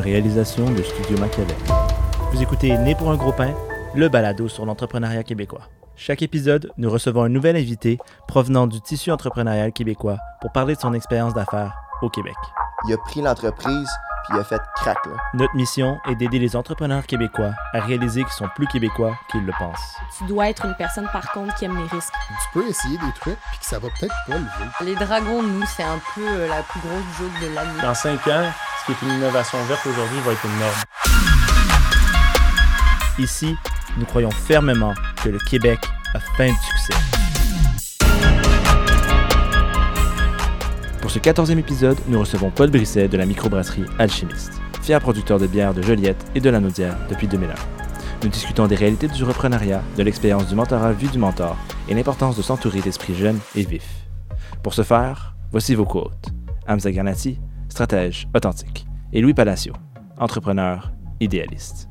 réalisation de Studio Machiavel. Vous écoutez Né pour un gros pain, le balado sur l'entrepreneuriat québécois. Chaque épisode, nous recevons un nouvel invité provenant du tissu entrepreneurial québécois pour parler de son expérience d'affaires au Québec. Il a pris l'entreprise a fait crack. Là. Notre mission est d'aider les entrepreneurs québécois à réaliser qu'ils sont plus québécois qu'ils le pensent. Tu dois être une personne, par contre, qui aime les risques. Tu peux essayer des trucs puis que ça va peut-être pas lever. Les dragons, nous, c'est un peu euh, la plus grosse joke de l'année. Dans cinq ans, ce qui est une innovation verte aujourd'hui va être une norme. Ici, nous croyons fermement que le Québec a faim de succès. Pour ce 14e épisode, nous recevons Paul Brisset de la microbrasserie Alchimiste, fier producteur de bière de Joliette et de la Naudière depuis 2001. Nous discutons des réalités du reprenariat, de l'expérience du mentorat vu du mentor et l'importance de s'entourer d'esprits jeunes et vifs. Pour ce faire, voici vos quotes. Hamza Garnati, stratège authentique, et Louis Palacio, entrepreneur idéaliste.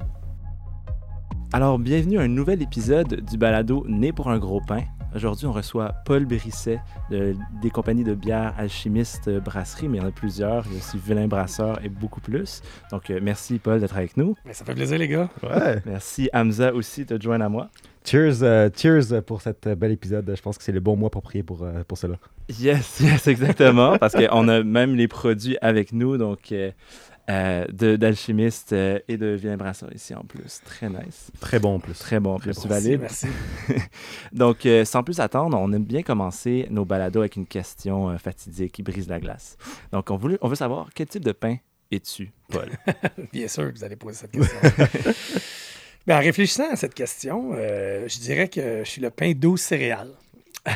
Alors, bienvenue à un nouvel épisode du balado Né pour un gros pain. Aujourd'hui, on reçoit Paul Brisset de- des compagnies de bière alchimiste brasserie, mais il y en a plusieurs. Il y a aussi Vilain Brasseur et beaucoup plus. Donc, euh, merci Paul d'être avec nous. Ça fait plaisir, les gars. Ouais. Merci Hamza aussi de te joindre à moi. Cheers, euh, cheers pour cet euh, bel épisode. Je pense que c'est le bon mois pour prier pour, euh, pour cela. Yes, yes, exactement. parce qu'on a même les produits avec nous, donc euh, de- d'alchimiste euh, et de Vilain Brasseur ici en plus. Très nice. Très bon en plus. Très bon, en plus, tu Merci, valides. merci. Donc, euh, sans plus attendre, on aime bien commencer nos balados avec une question euh, fatidique qui brise la glace. Donc, on, voulait- on veut savoir quel type de pain es-tu, Paul? Bien sûr que vous allez poser cette question. ben, en réfléchissant à cette question, euh, je dirais que je suis le pain 12 céréales.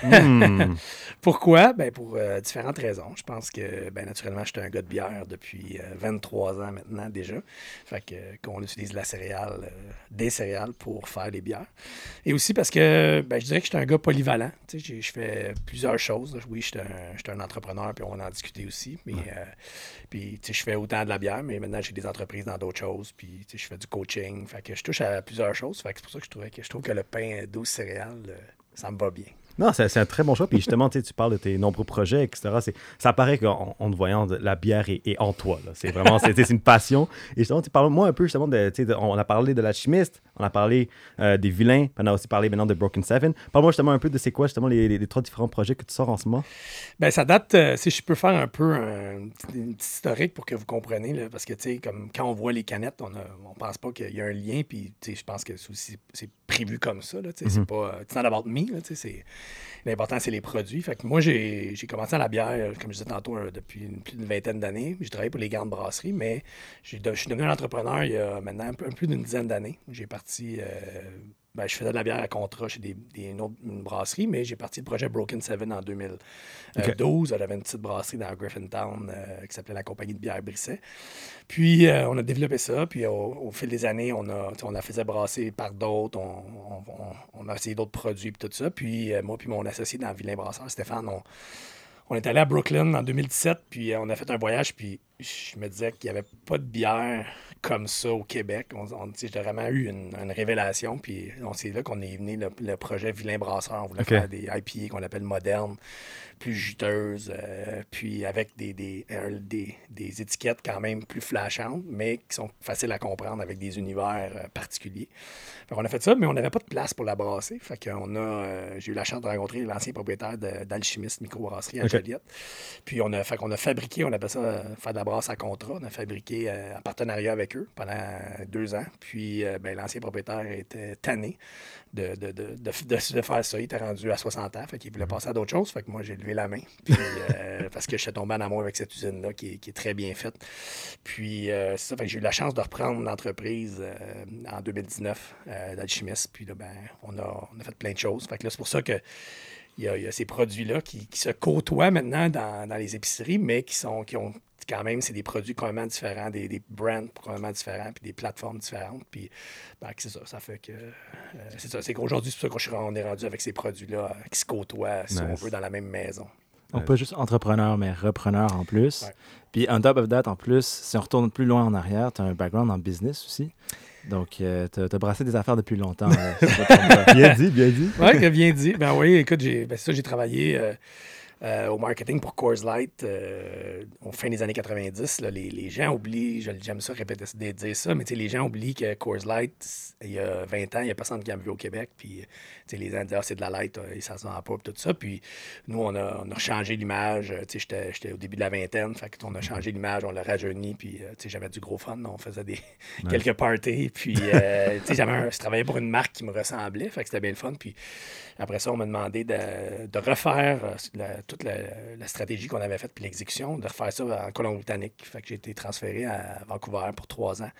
Mm. Pourquoi? Ben, pour euh, différentes raisons. Je pense que, ben, naturellement, je suis un gars de bière depuis euh, 23 ans maintenant déjà. Fait que, euh, qu'on utilise la céréale, euh, des céréales pour faire les bières. Et aussi parce que, ben, je dirais que je suis un gars polyvalent. Tu sais, j'ai- je fais plusieurs choses. Oui, je suis un, un entrepreneur, puis on va en discuter aussi. Mais, euh, puis, tu sais, je fais autant de la bière, mais maintenant, j'ai des entreprises dans d'autres choses. Puis, tu sais, je fais du coaching. Fait que je touche à plusieurs choses. Fait que c'est pour ça que je, trouvais que je trouve que le pain 12 céréales, euh, ça me va bien. Non, c'est un très bon choix. Puis justement, tu parles de tes nombreux projets, etc. Ça paraît qu'en en te voyant, la bière est, en toi. C'est vraiment c'est une passion. Et justement, tu parles moi un peu justement de, On a parlé de l'alchimiste, on a parlé euh, des vilains, on a aussi parlé maintenant de Broken Seven. Parle-moi justement un peu de c'est quoi justement les, les- les trois différents projets que tu sors en ce moment. Ben, ça date, euh, si je peux faire un peu un, une petite historique pour que vous compreniez, là, parce que, tu sais, comme quand on voit les canettes, on ne on pense pas qu'il y a un lien, puis, tu sais, je pense que c'est prévu comme ça, là, tu sais, c'est pas, it's not about me, là, tu sais, c'est, l'important, c'est les produits. Fait que moi, j'ai commencé à la bière, comme je disais tantôt, euh, depuis plus d'une vingtaine d'années. J'ai travaillé pour les grandes brasseries, mais je suis devenu un entrepreneur il y a maintenant un peu, un peu plus d'une dizaine d'années. J'ai parti... euh, ben, je faisais de la bière à contrat chez des, des- une, autre- une brasserie, mais j'ai parti le projet Broken Seven en 2012. J'avais une petite brasserie dans Griffintown euh, qui s'appelait la compagnie de bière Brisset. Puis euh, on a développé ça, puis au, au fil des années, on a, on a fait brasser par d'autres, on, on- on- on a essayé d'autres produits, puis tout ça. Puis euh, moi, puis mon associé dans Vilain Brasseur, Stéphane, on, on est allé à Brooklyn en 2017, puis euh, on a fait un voyage, puis je me disais qu'il n'y avait pas de bière comme ça au Québec. On, on- J'ai vraiment eu une, une révélation, puis on- c'est là qu'on est venu le, le projet Vilain Brasseur. On voulait faire des IPA qu'on appelle modernes, plus juteuses, euh, puis avec des, des, un- des- des étiquettes quand même plus flashantes, mais qui sont faciles à comprendre avec des univers euh, particuliers. Fait on a fait ça, mais on n'avait pas de place pour la brasser. Fait qu'on a, euh, j'ai eu la chance de rencontrer l'ancien propriétaire d'Alchimiste Microbrasserie à. Joliette. Puis on a, fait qu'on a fabriqué, on appelle ça euh, faire de la brasse à contrat. On a fabriqué euh, en partenariat avec eux pendant deux ans. Puis euh, ben, l'ancien propriétaire était tanné de, de, de, de, faire ça. Il était rendu à 60 ans, fait qu'il voulait passer à d'autres choses. Fait que moi, j'ai levé la main. Puis, euh, parce que je suis tombé en amour avec cette usine-là qui est, qui est très bien faite. Puis euh, c'est ça, fait que j'ai eu la chance de reprendre l'entreprise euh, en 2019 euh, d'Alchimiste. Puis là, ben, on a, on a fait plein de choses. Fait que là, c'est pour ça que il y a, il y a ces produits-là qui, qui se côtoient maintenant dans, dans les épiceries, mais qui sont qui ont quand même, c'est des produits complètement différents, des, des brands complètement différents, puis des plateformes différentes. Puis, ben, c'est ça, ça fait que. euh, c'est ça, c'est qu'aujourd'hui, c'est pour ça qu'on on est rendu avec ces produits-là euh, qui se côtoient, si on veut, dans la même maison. Donc, pas juste entrepreneur, mais repreneur en plus. Ouais. Puis, on top of that, en plus, si on retourne plus loin en arrière, tu as un background en business aussi. Donc, tu as, brassé des affaires depuis longtemps. euh. Bien dit, bien dit. Oui, bien dit. Ben oui, écoute, j'ai, ben ça, j'ai travaillé. euh, euh, au marketing pour Coors Light euh, au fin des années 90. là, les, les gens oublient, je- j'aime ça répéter de dire ça, mais les gens oublient que Coors Light, il y a 20 ans, il n'y a personne qui en buvait au Québec. Puis les gens disaient, Ah, c'est de la light, euh, et ça se vend pas, tout ça. Puis nous, on a, on a changé l'image. Euh, J'étais au début de la vingtaine, fait qu'on a changé l'image, on l'a rajeuni, puis euh, j'avais du gros fun. On faisait des, quelques parties, puis euh, j'avais je travaillais pour une marque qui me ressemblait, fait que c'était bien le fun. Puis après ça, on m'a demandé de, de refaire euh, la- toute la, la stratégie qu'on avait faite, puis l'exécution, de refaire ça en Colombie-Britannique. Fait que j'ai été transféré à Vancouver pour trois ans,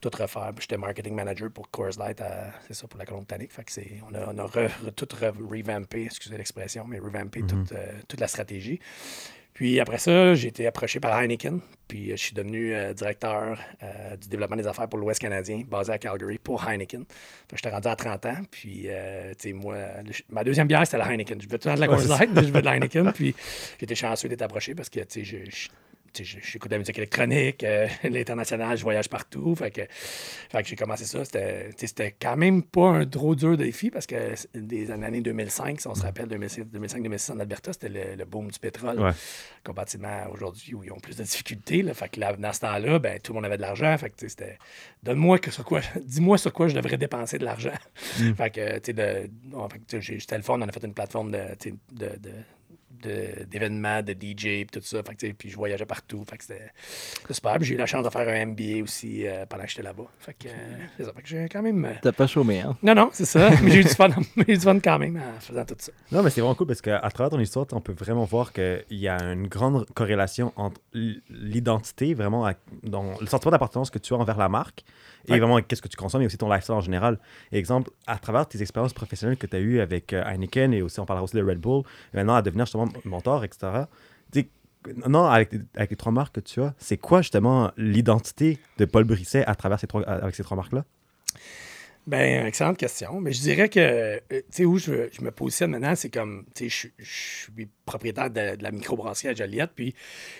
tout refaire. J'étais marketing manager pour Coors Light, c'est ça, pour la Colombie-Britannique. Fait que c'est, on a, on a re- re- tout re- revampé, excusez l'expression, mais revampé toute, euh, toute la stratégie. Puis après ça, j'ai été approché par Heineken. Puis euh, je suis devenu euh, directeur euh, du développement des affaires pour l'Ouest canadien, basé à Calgary, pour Heineken. Que j'étais rendu à 30 ans. Puis, euh, tu sais, moi, le- ma deuxième bière, c'était la Heineken. Je veux tout de la mais je veux de la Heineken. Puis j'étais chanceux d'être approché parce que, tu sais, je- je- tu sais, je- j'écoute de la musique électronique, euh, l'international, je voyage partout. Fait que, fait que j'ai commencé ça. C'était quand même pas un trop dur défi parce que des années 2005, si on se rappelle, 2005-2006 en Alberta, c'était le, le boom du pétrole. Ouais. Comparativement à aujourd'hui où ils ont plus de difficultés. Là. Fait que là, dans ce temps-là, ben, tout le monde avait de l'argent. Fait que c'était donne-moi que sur quoi, dis-moi sur quoi je devrais dépenser de l'argent. fait que, tu sais, de, bon, fait que, tu sais, j'ai- c'était le fun. On a fait une plateforme de- d'événements, de, DJ, puis tout ça. Fait que, puis je voyageais partout. Fait que c'était super. Puis j'ai eu la chance de faire un MBA aussi euh, pendant que j'étais là-bas. Fait que, euh, c'est ça. Fait que j'ai quand même. euh, T'as pas chômé, hein? Non, non, c'est ça. Mais j'ai eu du fun, j'ai eu du fun quand même en faisant tout ça. Non, mais c'est vraiment cool parce qu'à travers ton histoire, on peut vraiment voir qu'il y a une grande corrélation entre l'identité, vraiment, à- dans le sentiment d'appartenance que tu as envers la marque et Ouais. vraiment qu'est-ce que tu consommes? Et aussi ton lifestyle en général. Exemple, à travers tes expériences professionnelles que tu as eues avec euh, Heineken et aussi, on parlera aussi de Red Bull, et maintenant à devenir justement mentor, etc. Non, avec, avec les trois marques que tu as, c'est quoi justement l'identité de Paul Brisset à travers ces trois, avec ces trois marques-là? Ben, excellente question. Mais je dirais que, euh, tu sais, où je, je me positionne maintenant, c'est comme, tu sais, je, suis- je suis propriétaire de, de la microbrasserie à Joliette, puis, tu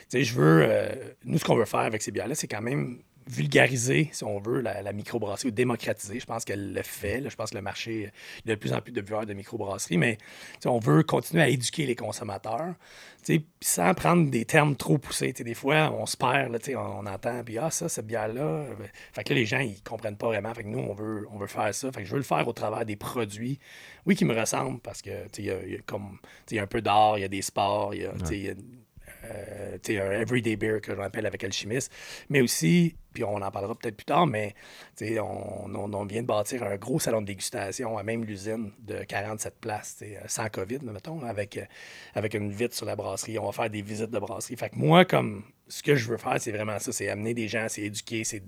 sais, je veux, euh, nous, ce qu'on veut faire avec ces bières-là, c'est quand même vulgariser, si on veut, la, microbrasserie ou démocratiser. Je pense qu'elle le fait. Je pense que le marché, il y a de plus en plus de buveurs de microbrasserie, mais on veut continuer à éduquer les consommateurs, sans prendre des termes trop poussés. Des fois, on se perd, on, on entend, puis ah, ça, cette bière-là. Fait que les gens, ils comprennent pas vraiment. Fait que nous, on veut, faire ça. Fait que je veux le faire au travers des produits, oui, qui me ressemblent, parce que, il y a- comme, y a un peu d'art, il y a des sports, il y a, tu sais, il y a, euh, un everyday beer que j'en appelle avec Alchimiste, mais aussi, puis on en parlera peut-être plus tard, mais on, on- on vient de bâtir un gros salon de dégustation à même l'usine de 47 places, sans COVID, mettons, avec, euh, avec une vitre sur la brasserie. On va faire des visites de brasserie. Fait que moi, comme ce que je veux faire, c'est vraiment ça, c'est amener des gens, c'est éduquer, c'est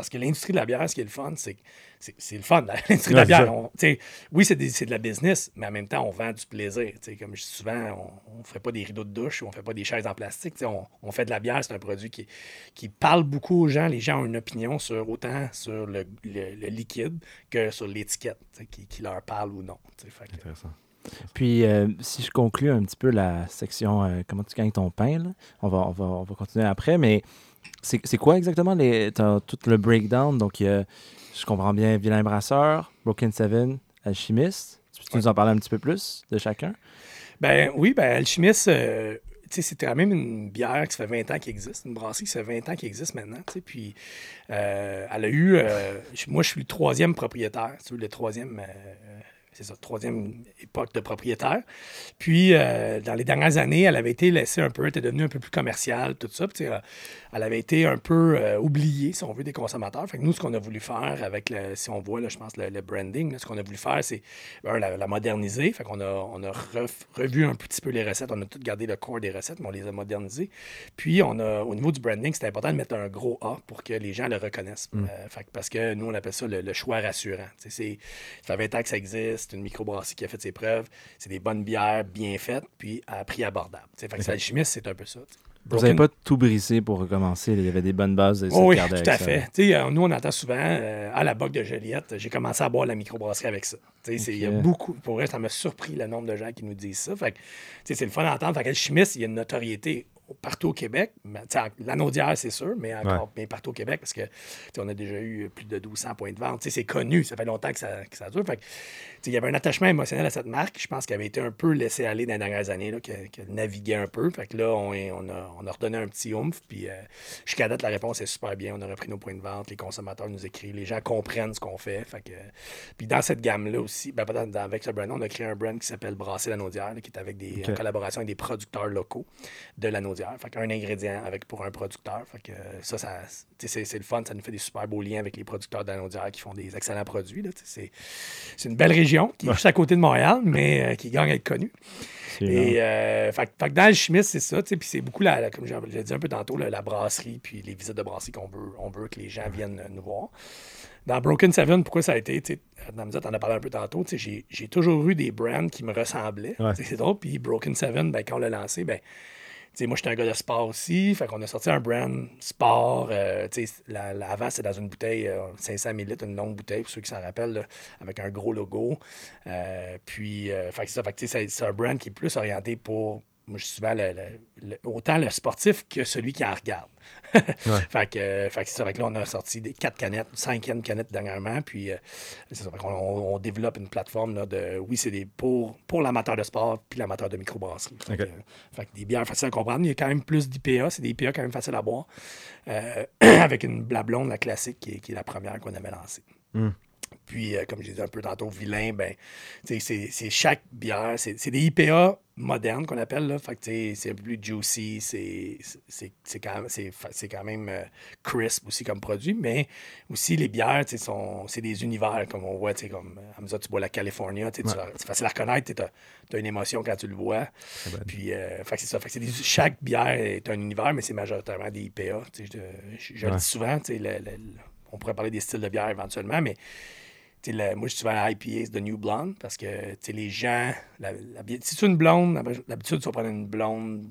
parce que l'industrie de la bière, ce qui est le fun, c'est que c'est c'est le fun. L'industrie de la bière, on- oui, c'est des- c'est de la business, mais en même temps, on vend du plaisir. tu sais, Comme je dis souvent, on ne fait pas des rideaux de douche, on ne fait pas des chaises en plastique. On, on fait de la bière, c'est un produit qui, qui parle beaucoup aux gens. Les gens ont une opinion sur autant sur le, le- le liquide que sur l'étiquette, qui, qui leur parle ou non. Fait que- Intéressant. Puis, euh, si je conclue un petit peu la section euh, comment tu gagnes ton pain, là, on, va, on, va, on va continuer après, mais c'est quoi exactement tout le breakdown? Donc, a, je comprends bien, Vilain Brasseur, Broken Seven, Alchimiste. Tu peux nous en parler un petit peu plus de chacun? Ben oui, ben Alchimiste, euh, c'est quand même une bière qui fait 20 ans qu'il existe, une brasserie qui fait 20 ans qu'il existe maintenant, puis euh, elle a eu, euh, moi je suis le troisième propriétaire, tu le troisième, euh, c'est ça, troisième époque de propriétaire. Puis, euh, dans les dernières années, elle avait été laissée un peu, elle était devenue un peu plus commerciale, tout ça. Puis, euh, elle avait été un peu euh, oubliée, si on veut, des consommateurs. Fait que nous, ce qu'on a voulu faire avec, le, si on voit, là, je pense, le, le branding, là, ce qu'on a voulu faire, c'est la, la moderniser. Fait qu'on a, on a ref- revu un petit peu les recettes. On a tout gardé le corps des recettes, mais on les a modernisées. Puis, on a, au niveau du branding, c'était important de mettre un gros A pour que les gens le reconnaissent. Euh, fait que- parce que nous, on appelle ça le, le choix rassurant. C'est- Ça fait 20 ans que ça existe. C'est une microbrasserie qui a fait ses preuves. C'est des bonnes bières bien faites, puis à prix abordable. Tu sais, Fait que c'est alchimiste, c'est un peu ça. Vous n'avez Broken- pas tout brisé pour recommencer. Il y avait des bonnes bases. Oh oui, tout à fait. Tu sais, euh, nous, on entend souvent euh, à la boque de Joliette, j'ai commencé à boire la microbrasserie avec ça. Tu sais, c'est- Il y a beaucoup. Pour vrai, ça m'a surpris le nombre de gens qui nous disent ça. Fait c'est le fun d'entendre. Fait chimiste, il y a une notoriété partout au Québec. Mais, tu sais, en- Lanaudière, c'est sûr, mais encore mais partout au Québec parce que tu sais, on a déjà eu plus de 1200 points de vente. Tu sais, C'est connu, ça fait longtemps que ça, que ça dure. Fait il y avait un attachement émotionnel à cette marque, je pense, qui avait été un peu laissé aller dans les dernières années, qu'elle naviguait un peu. Fait que là, on, est- on, a, on a redonné un petit oomph. Puis euh, jusqu'à date, la réponse est super bien. On a repris nos points de vente, les consommateurs nous écrivent, les gens comprennent ce qu'on fait. Fait que, puis dans cette gamme-là aussi, ben, pas dans- dans- avec ce brand on a créé un brand qui s'appelle Brasser la Naudière, là, qui est avec des, Ok. en collaboration avec des producteurs locaux de la Naudière. Fait qu'un ingrédient avec, pour un producteur. Fait que ça, ça c'est, le fun. Ça nous fait des super beaux liens avec les producteurs de la Naudière qui font des excellents produits. c'est une belle région qui est juste à côté de Montréal, mais euh, qui gagne à être connue. Et euh, fait, fait dans le chimiste, c'est ça, tu sais, puis c'est beaucoup, la, la- comme j'ai dit un peu tantôt, la, la brasserie, puis les visites de brasserie qu'on veut, on veut que les gens viennent euh, nous voir. Dans Broken Seven, pourquoi ça a été, tu sais, Namza, t'en as parlé un peu tantôt, tu sais, j'ai- toujours eu des brands qui me ressemblaient. Ouais. Tu C'est drôle, puis Broken Seven, ben, quand on l'a lancé, ben, tu sais, moi, j'étais un gars de sport aussi. Fait qu'on a sorti un brand sport. euh, tu sais, la, la- avant, c'était dans une bouteille, euh, 500 ml, une longue bouteille, pour ceux qui s'en rappellent, avec un gros logo. Euh, puis, euh, fait que c'est ça. Fait que, c'est c'est un brand qui est plus orienté pour, moi, je suis souvent le- le- le- autant le sportif que celui qui en regarde. fait que, euh, fait que c'est. Fait que là, on a sorti des quatre canettes, cinquième canette dernièrement. Puis, euh, c'est. Fait qu'on on, développe une plateforme là, de, oui, c'est des pour, pour l'amateur de sport puis l'amateur de microbrasserie. Fait, que, fait que des bières faciles à comprendre. Il y a quand même plus d'IPA. C'est des IPA quand même faciles à boire. Euh, avec une la blonde, la classique, qui est, qui est la première qu'on avait lancée. Puis, euh, comme j'ai dit un peu tantôt, vilain, ben, c'est chaque bière, c'est des IPA modernes qu'on appelle, là. Fait que, c'est un peu plus juicy, c'est quand, quand même euh, crisp aussi comme produit, mais aussi les bières, c'est des univers, comme on voit, tu sais, comme Hamza, tu bois la California, tu c'est facile à reconnaître, tu as, une émotion quand tu le bois. Puis, euh, fait que c'est ça. Fait que des- chaque bière est un univers, mais c'est majoritairement des IPA. Je, je- je le dis souvent, tu sais, on pourrait parler des styles de bière éventuellement, mais moi, je suis souvent à IPA, c'est de New Blonde, parce que les gens, la, la bi- si tu es une blonde, d'habitude, tu vas prendre une blonde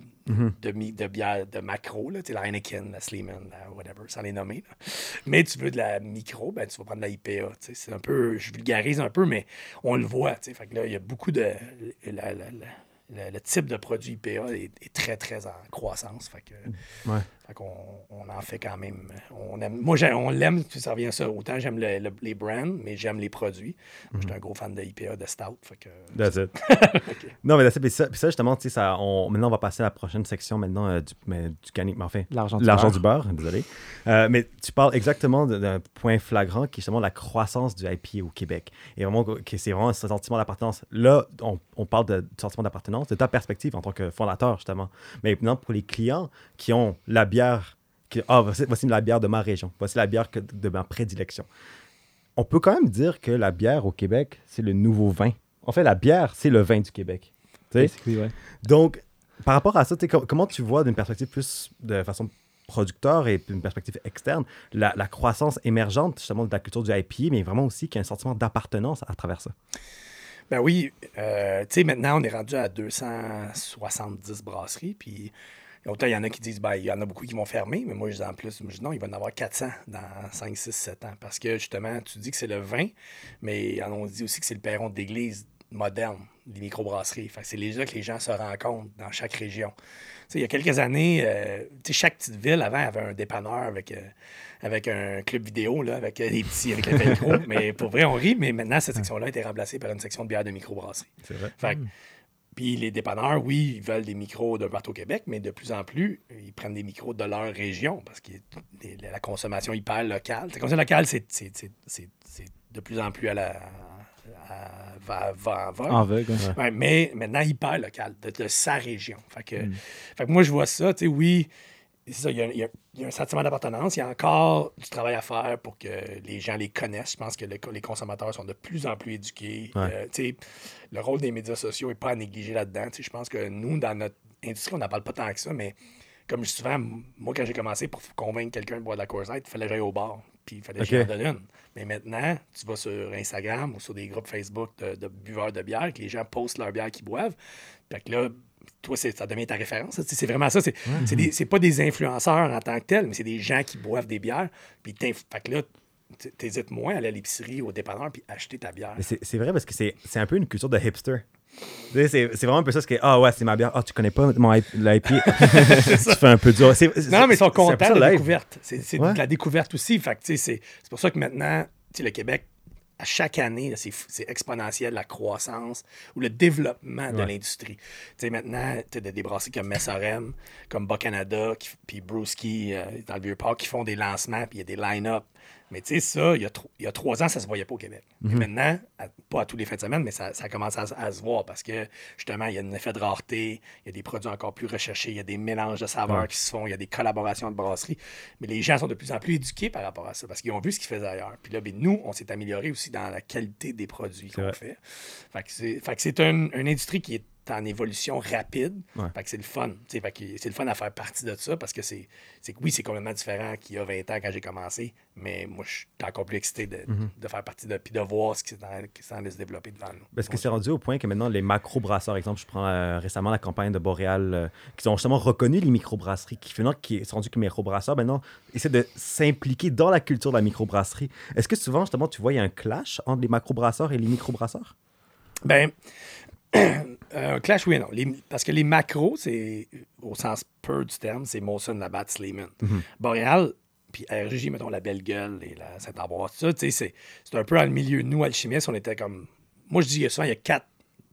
de, mi- de bière de macro, là, la Heineken, la Sleeman, la whatever, sans les nommer. là. Mais tu veux de la micro, ben, tu vas prendre de la IPA. C'est un peu, je vulgarise un peu, mais on le voit. Fait que là, il y a beaucoup de. le, le type de produit IPA est, est très, très en croissance. Fait que, Ouais. Fait qu'on on en fait quand même. On aime, moi, j'ai- on l'aime, ça revient à ça. Autant j'aime le- le- les brands, mais j'aime les produits. Moi, J'étais un gros fan de IPA, de Stout. Fait que, That's it. Non, mais that's it. Puis ça, puis ça, justement, tu sais, ça, on, maintenant, on va passer à la prochaine section maintenant euh, du, mais, du canic, mais enfin, L'argent du l'argent beurre. du beurre, désolé. Euh, mais tu parles exactement d'un point flagrant qui est justement la croissance du IPA au Québec. Et vraiment, que c'est vraiment ce sentiment d'appartenance. Là, on, on parle de, du sentiment d'appartenance, de ta perspective en tant que fondateur, justement. Mais maintenant, pour les clients qui ont la bière, qui, ah, voici, voici la bière de ma région, voici la bière que- de ma prédilection. On peut quand même dire que la bière au Québec, c'est le nouveau vin. En fait, la bière, c'est le vin du Québec. Ouais. Donc, par rapport à ça, com- comment tu vois d'une perspective plus de façon producteur et d'une perspective externe, la, la croissance émergente justement de la culture du IPA, mais vraiment aussi qu'il y a un sentiment d'appartenance à travers ça? Ben oui, euh, tu sais, maintenant, on est rendu à 270 brasseries, puis autant il y en a qui disent, ben, il y en a beaucoup qui vont fermer, mais moi, je dis en plus, moi, je dis non, il va y en avoir 400 dans 5, 6, 7 ans, parce que justement, tu dis que c'est le vin, mais on dit aussi que c'est le perron d'église moderne, les microbrasseries. C'est déjà que les gens se rencontrent dans chaque région. Il y a quelques années, euh, chaque petite ville avant avait un dépanneur avec, euh, avec un club vidéo, là, avec euh, des petits, avec le velcro. mais pour vrai, on rit, mais maintenant, cette section-là a été remplacée par une section de bière de microbrasserie. C'est vrai. Fait que- Puis les dépanneurs, oui, ils veulent des micros d'un partout au Québec, mais de plus en plus, ils prennent des micros de leur région parce que la consommation hyper locale. La consommation locale, c'est c'est- c'est- c'est- c'est de plus en plus à la. à- va, va en vogue. En ouais. Ouais, mais maintenant, hyper local, de, de sa région. Fait que, fait que moi, je vois ça, tu sais, oui, c'est ça, il y, a, il y a- il y a un sentiment d'appartenance. Il y a encore du travail à faire pour que les gens les connaissent. Je pense que le- les consommateurs sont de plus en plus éduqués. Ouais. Euh, le rôle des médias sociaux n'est pas à négliger là-dedans. Je pense que nous, dans notre industrie, on n'en parle pas tant que ça, mais comme je dis souvent, moi, quand j'ai commencé pour convaincre quelqu'un de boire de la Coors Light, il fallait que j'aille au bar. Puis il fallait que Ok. j'en donne une. Mais maintenant, tu vas sur Instagram ou sur des groupes Facebook de, de buveurs de bière, que les gens postent leur bière qu'ils boivent. Fait que là, toi, ça devient ta référence. C'est vraiment ça. C'est c'est pas des influenceurs en tant que tels, mais c'est des gens qui boivent des bières. Puis fait que là, t'hésites moins à aller à l'épicerie, au dépanneur, puis acheter ta bière. Mais c'est c'est vrai parce que c'est c'est un peu une culture de hipster. C'est c'est vraiment un peu ça, ce que, ah ouais, c'est ma bière. Ah, tu connais pas mon l'IP. tu fais un peu dur. Non, mais ils sont contents de la live. découverte. C'est Ouais. de la découverte aussi. Fait que, c'est c'est pour ça que maintenant, le Québec, à chaque année, c'est exponentiel la croissance ou le développement de Ouais. l'industrie. Tu sais, maintenant, tu as des brasseries comme Messorem, comme Bas-Canada, puis Brewski euh, dans le Vieux-Port qui font des lancements, puis il y a des line-up. Mais tu sais, ça, il y, a il y a trois ans, ça se voyait pas au Québec. Mais maintenant, à- pas à tous les fins de semaine, mais ça, ça commence à, se voir parce que justement, il y a un effet de rareté, il y a des produits encore plus recherchés, il y a des mélanges de saveurs Ouais. qui se font, il y a des collaborations de brasseries. Mais les gens sont de plus en plus éduqués par rapport à ça parce qu'ils ont vu ce qu'ils faisaient ailleurs. Puis là, ben, nous, on s'est amélioré aussi dans la qualité des produits qu'on fait. Fait que c'est, fait que c'est un- une industrie qui est en évolution rapide. Ouais. Fait que c'est le fun. Fait que c'est le fun à faire partie de ça parce que c'est, oui, c'est complètement différent qu'il y a 20 ans quand j'ai commencé, mais moi, je suis encore plus excité de, Mhm. de faire partie de puis de voir ce qui s'en qui s'en allait se développer devant nous. Parce que c'est rendu au point que maintenant, les macro-brasseurs, exemple, je prends euh, récemment la campagne de Boréal, euh, qui ont justement reconnu les microbrasseries, qui finalement, qui sont rendus que les microbrasseurs, maintenant, essaient de s'impliquer dans la culture de la microbrasserie. Est-ce que souvent, justement, tu vois, il y a un clash entre les macrobrasseurs et les microbrasseurs? Ben, euh, un clash, oui et non. Les- parce que les macros, c'est, au sens pur du terme, c'est Molson, Labatt, Sleeman. Boréal, puis RJ, mettons, la Belle Gueule et la Saint-Ambroise, tout ça, tu sais, c'est, c'est un peu dans le milieu. Nous, alchimistes, on était comme... Moi, je dis, souvent, il y a quatre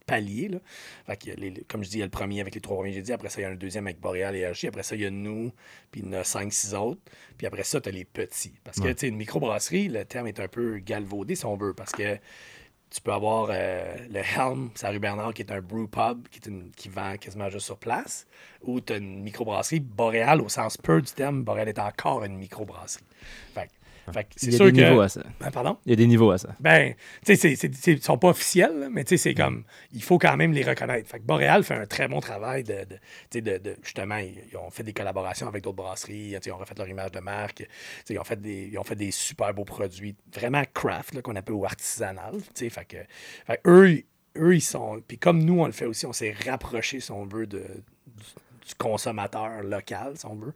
paliers, là. Fait a les- comme je dis, il y a le premier avec les trois premiers, j'ai dit. Après ça, il y a un deuxième avec Boréal et RJ. Après ça, il y a nous, puis il y en a cinq, six autres. Puis après ça, tu as les petits. Parce que, Ouais. tu sais, une microbrasserie, le terme est un peu galvaudé, si on veut, parce que tu peux avoir euh, le Helm, à rue Bernard, qui est un brew pub, qui, qui vend quasiment juste sur place. Ou tu as une microbrasserie. Boréal, au sens pur du terme, Boréal est encore une microbrasserie. Fait, fait que c'est Il y a sûr des que. niveaux à ça. Ben, pardon? Il y a des niveaux à ça. Ben, tu sais, c'est- c'est- c'est- ils sont pas officiels, là, mais tu sais, c'est comme, il faut quand même les reconnaître. Fait que Boréal fait un très bon travail de, de, tu sais, de, de- justement, ils, ils ont fait des collaborations avec d'autres brasseries, tu sais, ils ont refait leur image de marque, tu sais, ils ont fait des, ils ont fait des super beaux produits, vraiment craft, là, qu'on appelle ou artisanal, tu sais, fait que, fait eux, eux, ils sont, puis comme nous, on le fait aussi, on s'est rapproché, si on veut, de, du, du consommateur local, si on veut.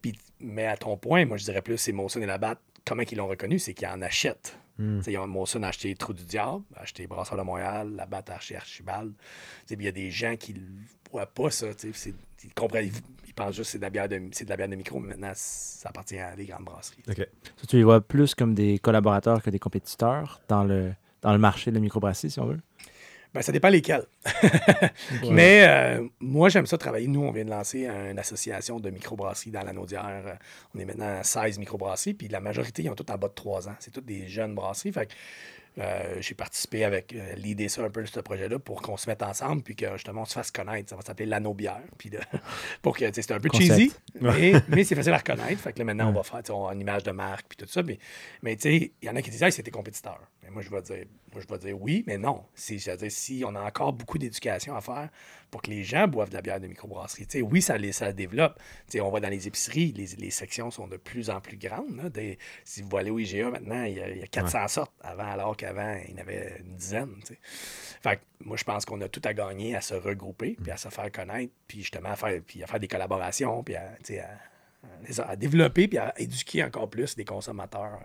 Puis, mais à ton point, moi, je dirais plus, c'est Molson et Labatt, comment ils l'ont reconnu, c'est qu'ils en achètent. Tu sais, Ils ont Molson a acheté Trou du Diable, a acheté Brasseur de Montréal, Labatt a acheté Archibald. Tu sais, puis Il y a des gens qui ne voient pas ça. tu sais, c'est- Ils comprennent, ils, ils pensent juste que c'est de, la bière de, c'est de la bière de micro, mais maintenant, ça appartient à des grandes brasseries. OK. Ça, tu les vois plus comme des collaborateurs que des compétiteurs dans le, dans le marché de la microbrasserie, si on veut? Ben, ça dépend lesquels. Mais euh, moi, j'aime ça travailler. Nous, on vient de lancer une association de microbrasseries dans la Naudière. On est maintenant à 16 microbrasseries, puis la majorité, ils ont toutes en bas de 3 ans. C'est toutes des jeunes brasseries. Fait que, euh, j'ai participé avec euh, l'idée ça un peu de ce projet-là pour qu'on se mette ensemble puis que justement on se fasse connaître. Ça va s'appeler l'anneau bière. Puis de- pour que c'est un peu Concept. cheesy, mais, mais c'est facile à reconnaître. Fait que là, maintenant, on va faire on a une image de marque puis tout ça. Mais, mais tu sais, il y en a qui disent hey, c'était compétiteur. Mais moi, je vais dire, moi, je vais dire oui, mais non. C'est-à-dire, si on a encore beaucoup d'éducation à faire pour que les gens boivent de la bière de microbrasserie. Tu sais, oui, ça, les, ça développe. On va dans les épiceries, les, les sections sont de plus en plus grandes. là. Des- si vous allez au IGA maintenant, il y a, il y a 400 sortes, avant, alors qu'avant, il y en avait une dizaine. Fait que moi, je pense qu'on a tout à gagner à se regrouper, puis à se faire connaître, puis justement à faire, puis à faire des collaborations, puis à, à- à, à développer, puis à éduquer encore plus les consommateurs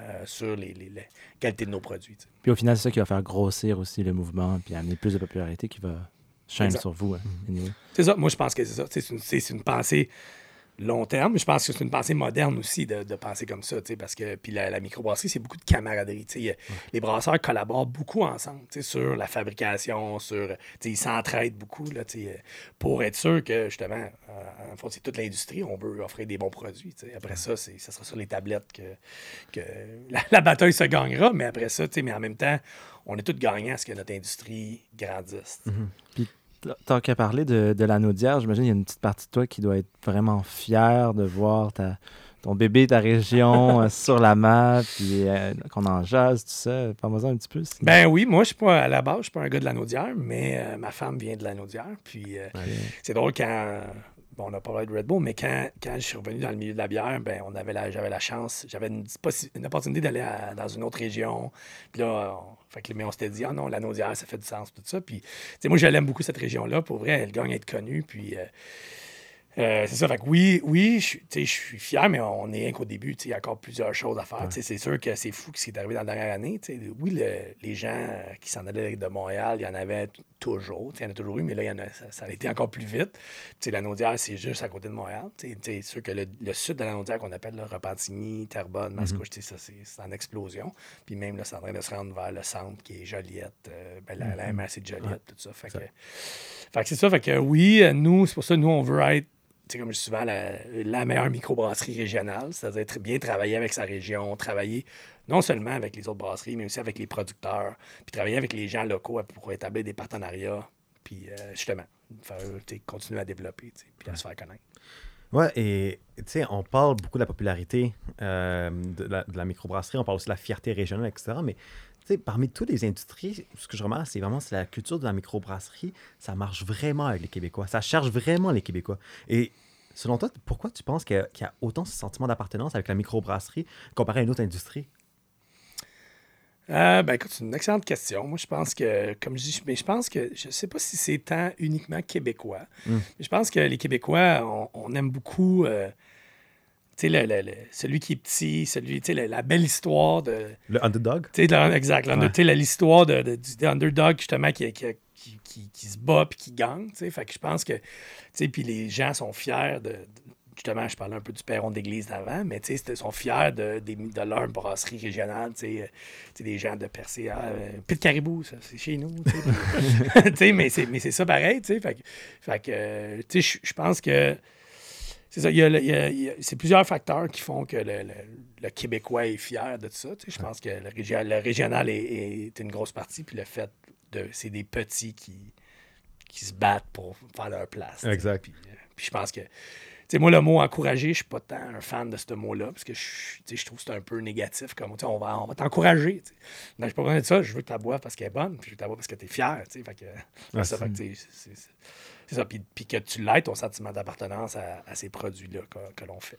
euh, sur les, les- les qualités de nos produits. Puis au final, c'est ça qui va faire grossir aussi le mouvement, puis amener plus de popularité qui va shine Exact. sur vous. hein, anyway. C'est ça, moi je pense que c'est ça. C'est une, c'est- une pensée long terme, mais je pense que c'est une pensée moderne aussi de, de penser comme ça, tu sais, parce que puis la, la microbrasserie, c'est beaucoup de camaraderie. Les brasseurs collaborent beaucoup ensemble tu sais, sur la fabrication, sur. tu sais, Ils s'entraident beaucoup là, tu sais, pour être sûr que justement, euh, en fait, c'est toute l'industrie, on veut offrir des bons produits. tu sais. Après ça, c'est, ça sera sur les tablettes que, que la, la bataille se gagnera, mais après ça, tu sais, mais en même temps, on est tous gagnants à ce que notre industrie grandisse. tu sais. Tant qu'à parler de, de la Naudière, j'imagine qu'il y a une petite partie de toi qui doit être vraiment fière de voir ta, ton bébé, ta région euh, sur la map, puis euh, qu'on en jase, tout ça. Parle-moi un petit peu. Ben oui, moi, je suis pas à la base, je suis pas un gars de la Naudière, mais euh, ma femme vient de la Naudière. Puis c'est drôle quand. Bon, on n'a pas parlé de Red Bull, mais quand, quand je suis revenu dans le milieu de la bière, ben, on avait la, j'avais la chance, j'avais une, opportunité d'aller dans une autre région. Puis là, on, que, mais on s'était dit, ah non, la Naudière, ça fait du sens, tout ça. Puis, moi, je l'aime beaucoup, cette région-là. Pour vrai, elle gagne à être connue. Puis, euh, Euh, c'est ça, fait que oui, oui, je suis- fier, mais on est rien qu'au début, il y a encore plusieurs choses à faire. C'est sûr que c'est fou ce qui est arrivé dans la dernière année. Oui, le- les gens euh, qui s'en allaient de Montréal, il y en avait toujours, il y en a toujours eu, mais là, y en a, ça, ça a été encore plus vite. La Naudière, c'est juste à côté de Montréal. C'est sûr que le, le sud de la Naudière, qu'on appelle le Repentigny, Terrebonne, Mascouche, tu sais, ça, c'est en explosion. Puis même, là, c'est en train de se rendre vers le centre, qui est Joliette, euh, ben, la, la MRC de Joliette, tout ça. Fait que, c'est ça, fait que oui, nous, c'est pour ça, nous, on veut être, sais, comme souvent, la, la meilleure microbrasserie régionale, c'est-à-dire bien travailler avec sa région, travailler non seulement avec les autres brasseries, mais aussi avec les producteurs, puis travailler avec les gens locaux pour établir des partenariats, puis euh, justement, faire, continuer à développer, puis à se faire connaître. Ouais, et tu sais, on parle beaucoup de la popularité euh, de, la, de la microbrasserie, on parle aussi de la fierté régionale, etc. Mais sais, parmi toutes les industries, ce que je remarque, c'est vraiment la culture de la microbrasserie, ça marche vraiment avec les Québécois. Ça cherche vraiment les Québécois. Et selon toi, pourquoi tu penses qu'il y, a- qu'il y a autant ce sentiment d'appartenance avec la microbrasserie comparé à une autre industrie? Euh, ben écoute, c'est une excellente question. Moi, je pense que, comme je dis, mais je pense que, je sais pas si c'est tant uniquement québécois, mais je pense que les Québécois, on, on aime beaucoup, euh, sais, le- le- le- celui qui est petit, celui, tu sais, la, la belle histoire de, Le underdog? tu sais, exact, l'under- Ouais. tu sais, la- l'histoire de, de- du underdog, justement, qui, qui, qui, qui- qui se bat puis qui gagne, tu sais. Fait que je pense que, tu sais, puis les gens sont fiers de, de- justement, je parlais un peu du perron d'église d'avant, mais tu sais, ils sont fiers de, de leur brasserie régionale, tu sais, euh, des gens de Percé, ah, euh, Pit Caribou, ça, c'est chez nous, tu sais. Mais c'est ça pareil, tu sais. Fait, que- fait que, euh, tu sais, je- je pense que c'est ça, il y a le- il y a- il y a- c'est plusieurs facteurs qui font que le, le- le Québécois est fier de ça. tu sais. Je pense que le, régi- le régional est, est une grosse partie, puis le fait de c'est des petits qui, qui se battent pour faire leur place. tu sais. Exact. Puis, euh, puis je pense que, tu sais, moi, le mot encourager, je suis pas tant un fan de ce mot-là, parce que je, trouve que c'est un peu négatif. Comme, tu sais, on va, on va t'encourager. Non, je pas besoin de ça. Je veux que tu la boives parce qu'elle est bonne, puis je veux que tu la boives parce que tu es fier. Fait que, c'est ça, fait que, tu sais, c'est- c'est- c'est ça. Puis, que tu l'aies, ton sentiment d'appartenance à, ces produits-là que, que l'on fait.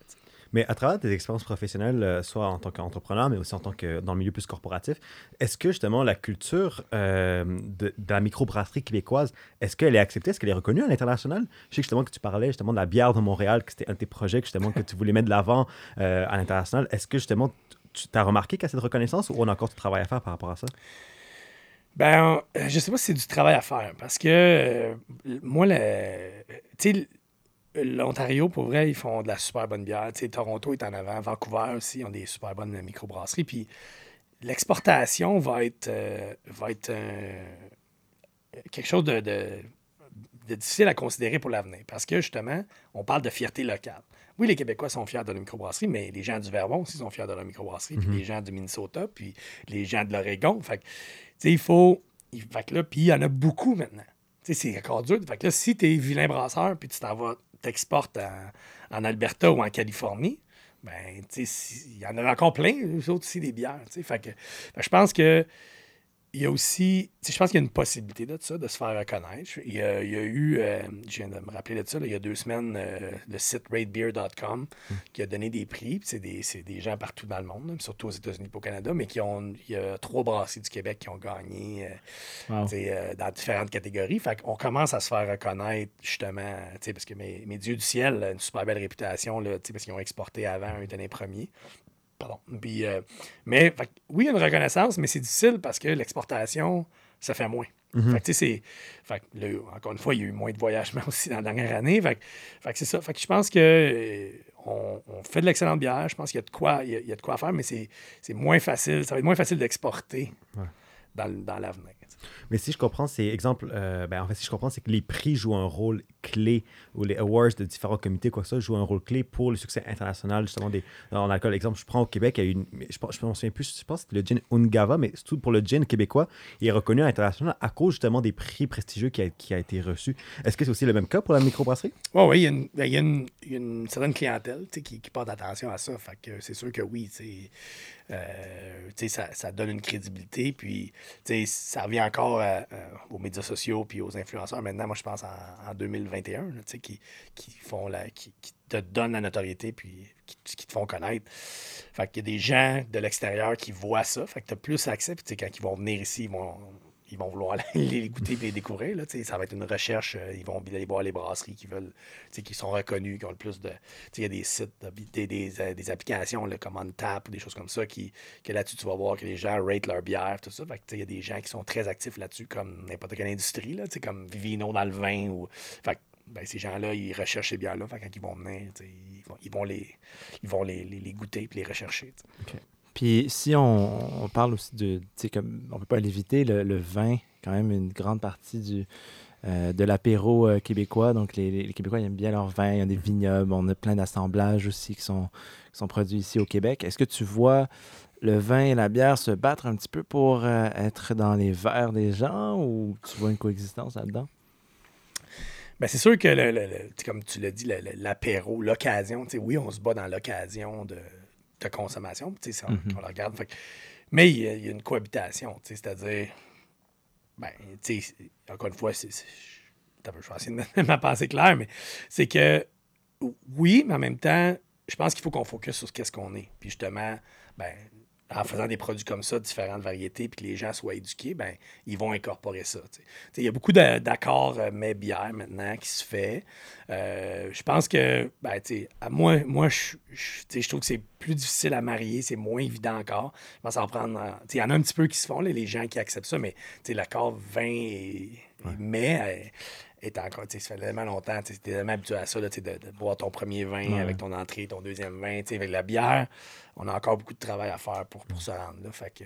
Mais à travers tes expériences professionnelles, euh, soit en tant qu'entrepreneur, mais aussi en tant que dans le milieu plus corporatif, est-ce que justement la culture euh, de, de la microbrasserie québécoise, est-ce qu'elle est acceptée, est-ce qu'elle est reconnue à l'international? Je sais justement que tu parlais justement de la bière de Montréal, que c'était un de tes projets que, justement que tu voulais mettre de l'avant euh, à l'international. Est-ce que justement tu as remarqué qu'il y a cette reconnaissance ou on a encore du travail à faire par rapport à ça? Ben, euh, je sais pas si c'est du travail à faire parce que euh, moi, tu l'Ontario, pour vrai, ils font de la super bonne bière. Toronto est en avant. Vancouver aussi, ils ont des super bonnes microbrasseries. Puis l'exportation va être, euh, va être quelque chose de difficile à considérer pour l'avenir parce que justement, on parle de fierté locale. Oui, les Québécois sont fiers de leur microbrasserie, mais les gens du Vermont aussi sont fiers de leur microbrasserie, puis les gens du Minnesota, puis les gens de l'Oregon. Fait que, tu sais, il faut. fait que là, puis il y en a beaucoup maintenant. Tu sais, c'est encore dur. Fait que là, si tu es vilain brasseur, puis tu t'en vas, t'exportes en, en Alberta ou en Californie, ben, tu sais, il y en a encore plein, eux autres aussi, des bières. tu sais. Fait que, fait que je pense que il y a aussi, je pense qu'il y a une possibilité de ça, de se faire reconnaître. Il y a, il y a eu, euh, je viens de me rappeler de ça, là, il y a deux semaines, euh, le site ratebeer.com qui a donné des prix. puis C'est des, c'est des gens partout dans le monde, là, surtout aux États-Unis et au Canada, mais qui ont, il y a trois brasseries du Québec qui ont gagné euh, Wow. dans différentes catégories. Fait qu'on commence à se faire reconnaître, justement, tu sais, parce que mes, mes dieux du ciel, une super belle réputation, là, tu sais, parce qu'ils ont exporté avant un des premiers. Pardon. Puis, euh, mais fait oui, il y a une reconnaissance, mais c'est difficile parce que l'exportation, ça fait moins. Fait que, c'est. Fait que, là, encore une fois, il y a eu moins de voyagements aussi dans la dernière année. Fait fait que c'est ça. Fait que je pense que euh, on, on fait de l'excellente bière. Je pense qu'il y a de quoi, il y a, il y a de quoi faire, mais c'est moins facile. Ça va être moins facile d'exporter dans, dans l'avenir. Mais si je comprends, c'est exemple, euh, ben, en fait, si je comprends, c'est que les prix jouent un rôle clé, ou les awards de différents comités, quoi que ça, jouent un rôle clé pour le succès international, justement, des, en alcool. Exemple, je prends au Québec, il y a une, je je me souviens plus, je pense que le gin Ungava, mais surtout pour le gin québécois, il est reconnu à l'international à cause justement des prix prestigieux qui a, qui a été reçu. Est-ce que c'est aussi le même cas pour la microbrasserie? Oui, oui, il y a une, ben, il y a une, certaine clientèle qui, qui porte attention à ça. Fait que c'est sûr que oui, euh, ça, ça donne une crédibilité. Puis, ça revient encore à- à- aux médias sociaux puis aux influenceurs. Maintenant, moi, je pense en, en 2021, là, tu sais, qui, qui font la, qui, te donnent la notoriété puis qui, te font connaître. Fait qu'il y a des gens de l'extérieur qui voient ça. Fait que tu as plus accès. Puis, quand ils vont venir ici, ils vont, ils vont vouloir les goûter et les découvrir. Là, ça va être une recherche. euh, Ils vont aller voir les brasseries qui veulent, qui sont reconnues, qui ont le plus de. Il y a des sites, des, des, euh, applications là, comme OnTap ou des choses comme ça, qui, que là-dessus, tu vas voir que les gens rate leur bière, tout ça. Il y a des gens qui sont très actifs là-dessus, comme n'importe quelle industrie, là, comme Vivino dans le vin. Ou... Fait que, ben, ces gens-là, ils recherchent ces bières-là. Quand ils vont venir, ils vont, ils vont, les, ils vont les, les, goûter et les rechercher. Puis si on, parle aussi de, comme on peut pas l'éviter, le, vin, quand même une grande partie du, euh, de l'apéro euh, québécois. Donc les, Québécois ils aiment bien leur vin, il y a des vignobles, on a plein d'assemblages aussi qui sont, qui sont produits ici au Québec. Est-ce que tu vois le vin et la bière se battre un petit peu pour euh, être dans les verres des gens ou tu vois une coexistence là-dedans? Ben, c'est sûr que, le, le, comme tu l'as dit, l'apéro, l'occasion, oui, on se bat dans l'occasion de, de consommation, si on, mm -hmm. on la regarde. Fait, mais il y, a, il y, a une cohabitation, c'est-à-dire, ben, encore une fois, c'est, je vais essayer de mettre ma pensée claire, mais c'est que oui, mais en même temps, je pense qu'il faut qu'on focus sur ce qu'on est. Puis justement, ben, en faisant des produits comme ça, différentes variétés, puis que les gens soient éduqués, ben, ils vont incorporer ça. Il y a beaucoup d'accords euh, mais bière maintenant qui se fait. Euh, je pense que, ben, à moi, moi je, je, je trouve que c'est plus difficile à marier, c'est moins évident encore. Je pense en prendre. Il y en a un petit peu qui se font, là, les gens qui acceptent ça, mais l'accord vin et, ouais. et mais est encore, ça fait tellement longtemps, tu es tellement habitué à ça, là, de, de, boire ton premier vin ouais. avec ton entrée, ton deuxième vin, avec la bière. On a encore beaucoup de travail à faire pour, pour se rendre là. Fait que,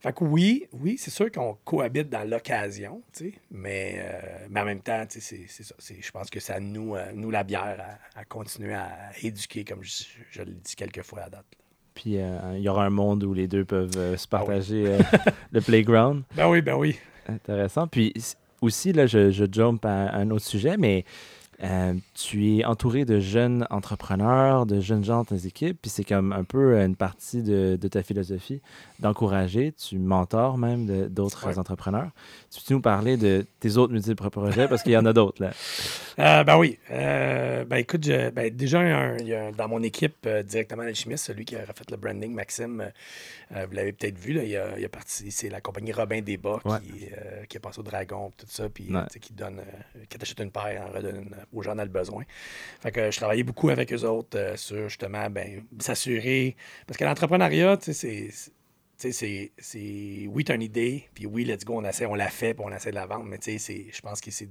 fait que oui, oui, c'est sûr qu'on cohabite dans l'occasion, mais, euh, mais en même temps, c'est ça. Je pense que ça nous, euh, nous la bière, à, à, continuer à éduquer, comme je, je le dis quelques fois à date. Là. Puis euh, il y aura un monde où les deux peuvent se partager ah oui. le playground. Ben oui, ben oui. Intéressant. Puis aussi, là, je, je jump à un autre sujet, mais euh, tu es entouré de jeunes entrepreneurs, de jeunes gens dans tes équipes, puis c'est comme un peu une partie de, de ta philosophie d'encourager. Tu mentors même d'autres ouais. entrepreneurs. Tu peux nous parler de tes autres multiples projets? Parce qu'il y en a d'autres là? Euh, ben oui. Euh, ben écoute, je, ben déjà, un, il y a dans mon équipe directement l'alchimiste, celui qui a fait le branding, Maxime, vous l'avez peut-être vu, là, il, a, il a parti, c'est la compagnie Robin Desbas ouais. qui, qui est passé au Dragon, tout ça, puis ouais. qui donne, qui t'achète une paire en redonne aux gens dans le besoin. Fait que je travaillais beaucoup avec eux autres euh, sur justement ben, s'assurer. Parce que l'entrepreneuriat, c'est. C'est, c'est, oui, tu as une idée, puis oui, let's go, on, essaie, on la fait, puis on essaie de la vendre, mais je pense que c'est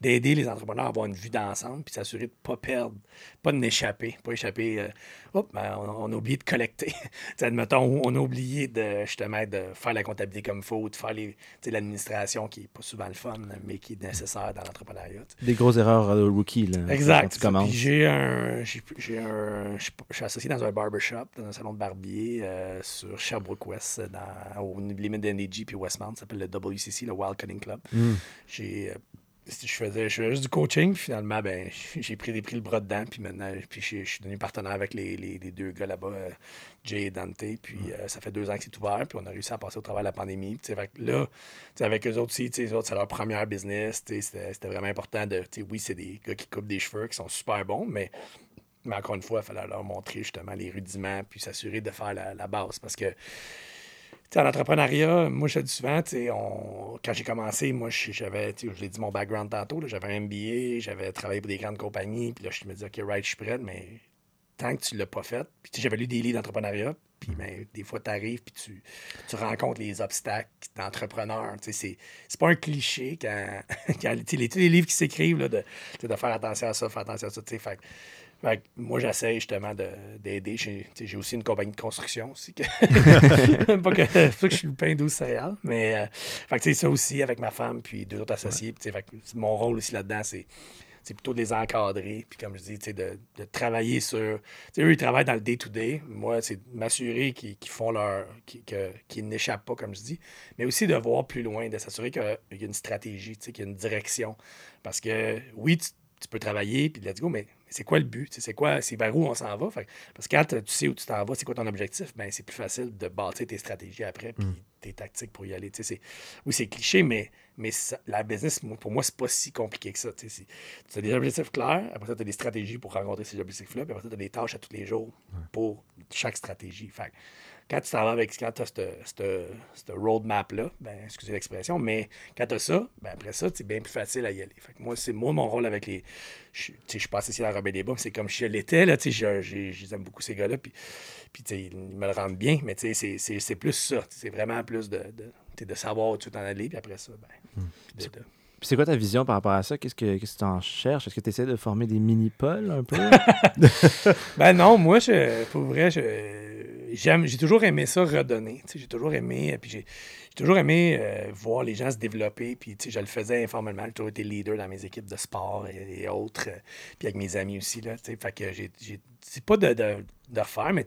d'aider les entrepreneurs à avoir une vue d'ensemble, puis s'assurer de ne pas perdre, pas de n'échapper, pas échapper, euh, hop, ben, on, on, a oublié de collecter. admettons, on a oublié de, justement de faire la comptabilité comme il faut, de faire l'administration qui n'est pas souvent le fun, mais qui est nécessaire dans l'entrepreneuriat. Des grosses erreurs de rookie, là. Exact. J'ai un, je suis associé dans un barbershop, dans un salon de barbier euh, sur Sherbrooke West, dans, au limite d'NDG puis Westmount, ça s'appelle le WCC, le Wild Cutting Club. Mm. J'ai je faisais, je faisais juste du coaching, puis finalement, ben, j'ai pris, pris le bras dedans, puis maintenant, puis je, je suis devenu partenaire avec les, les, les deux gars là-bas, euh, Jay et Dante, puis euh, ça fait deux ans que c'est ouvert, puis on a réussi à passer au travers de la pandémie. Puis, fait que là, avec eux autres aussi, eux autres, c'est leur première business, c'était vraiment important de, oui, c'est des gars qui coupent des cheveux, qui sont super bons, mais mais encore une fois, il fallait leur montrer justement les rudiments puis s'assurer de faire la, la, base. Parce que, en entrepreneuriat, moi, je le dis souvent, on, quand j'ai commencé, moi, j'avais, je l'ai dit mon background tantôt, j'avais un MBA, j'avais travaillé pour des grandes compagnies, puis là, je me disais, OK, right, je suis prêt, mais tant que tu ne l'as pas fait, puis j'avais lu des livres d'entrepreneuriat, puis ben, des fois, tu arrives, puis tu, rencontres les obstacles d'entrepreneur. C'est pas un cliché quand, quand les, tous les livres qui s'écrivent de, de faire attention à ça, faire attention à ça. Fait, fait moi, j'essaie justement d'aider. J'ai aussi une compagnie de construction aussi. Que pas, que, pas que je suis le pain douce céréales, mais euh, fait ça aussi avec ma femme puis deux autres associés. Fait mon rôle aussi là-dedans, c'est c'est plutôt de les encadrer, puis comme je dis, de, de travailler sur... eux, ils travaillent dans le day-to-day. Moi, c'est de m'assurer qu'ils qu font leur... qu'ils qu n'échappent pas, comme je dis, mais aussi de voir plus loin, de s'assurer qu'il y a une stratégie, qu'il y a une direction. Parce que, oui, tu, tu peux travailler, puis let's go, mais c'est quoi le but? C'est quoi? C'est vers où on s'en va? Fait, parce que quand tu sais où tu t'en vas, c'est quoi ton objectif, ben c'est plus facile de bâtir tes stratégies après puis mm. tes tactiques pour y aller. Oui, c'est cliché, mais, mais ça, la business, pour moi, c'est pas si compliqué que ça. Tu as des objectifs clairs, après ça, tu as des stratégies pour rencontrer ces objectifs-là, puis après ça, tu as des tâches à tous les jours pour chaque stratégie. Fait, quand tu t'en vas avec, quand tu as cette roadmap-là, ben, excusez l'expression, mais quand tu as ça, ben, après ça, c'est bien plus facile à y aller. Fait que moi, c'est moi mon rôle avec les. Je suis pas associé à la Robin des Bas, c'est comme je l'étais, là, tu sais, j'aime beaucoup ces gars-là, puis, puis ils me le rendent bien, mais tu sais, c'est plus ça. C'est vraiment plus de, de, de savoir où tu t'en aller, puis après ça, ben. Puis de- c'est quoi ta vision par rapport à ça? Qu'est-ce que tu en cherches? Est-ce que tu essaies de former des mini-poles un peu? Ben non, moi, je, pour vrai, je- j'aime, j'ai toujours aimé ça redonner. J'ai toujours aimé, euh, puis j'ai, j'ai toujours aimé euh, voir les gens se développer. Puis je le faisais informellement. J'ai toujours été leader dans mes équipes de sport et, et autres. euh, puis avec mes amis aussi. Là, fait que j'ai, j'ai- c'est pas de, de, de refaire, mais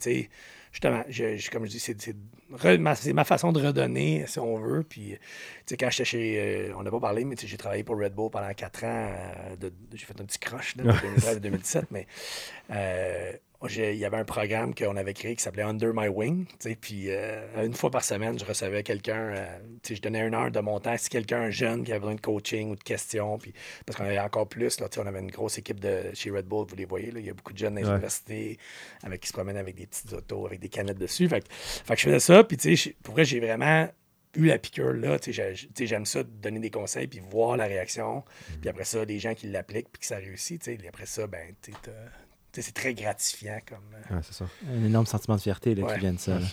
justement, je, je- comme je dis, c'est, ma, c'est ma façon de redonner, si on veut. Puis, quand j'étais chez. euh, on n'a pas parlé, mais j'ai travaillé pour Red Bull pendant quatre ans. j'ai fait un petit crush là, de 2013 à 2017, mais. Il y avait un programme qu'on avait créé qui s'appelait Under My Wing. Puis euh, une fois par semaine, je recevais quelqu'un. euh, je donnais une heure de mon temps. Si quelqu'un jeune qui avait besoin de coaching ou de questions, puis, parce qu'on avait encore plus. Là, on avait une grosse équipe de, chez Red Bull, vous les voyez. Là, il y a beaucoup de jeunes dans les Ouais. universités avec, qui se promènent avec des petites autos, avec des canettes dessus. Fait, que- fait que je faisais ça. Puis pour vrai, j'ai vraiment eu la piqûre là. J'aime ça, donner des conseils, puis voir la réaction. Puis après ça, des gens qui l'appliquent, puis que ça réussit. après ça, ben, tu c'est très gratifiant comme. euh, Ouais, c'est ça. un énorme sentiment de fierté là, Ouais. qui vient de ça. là.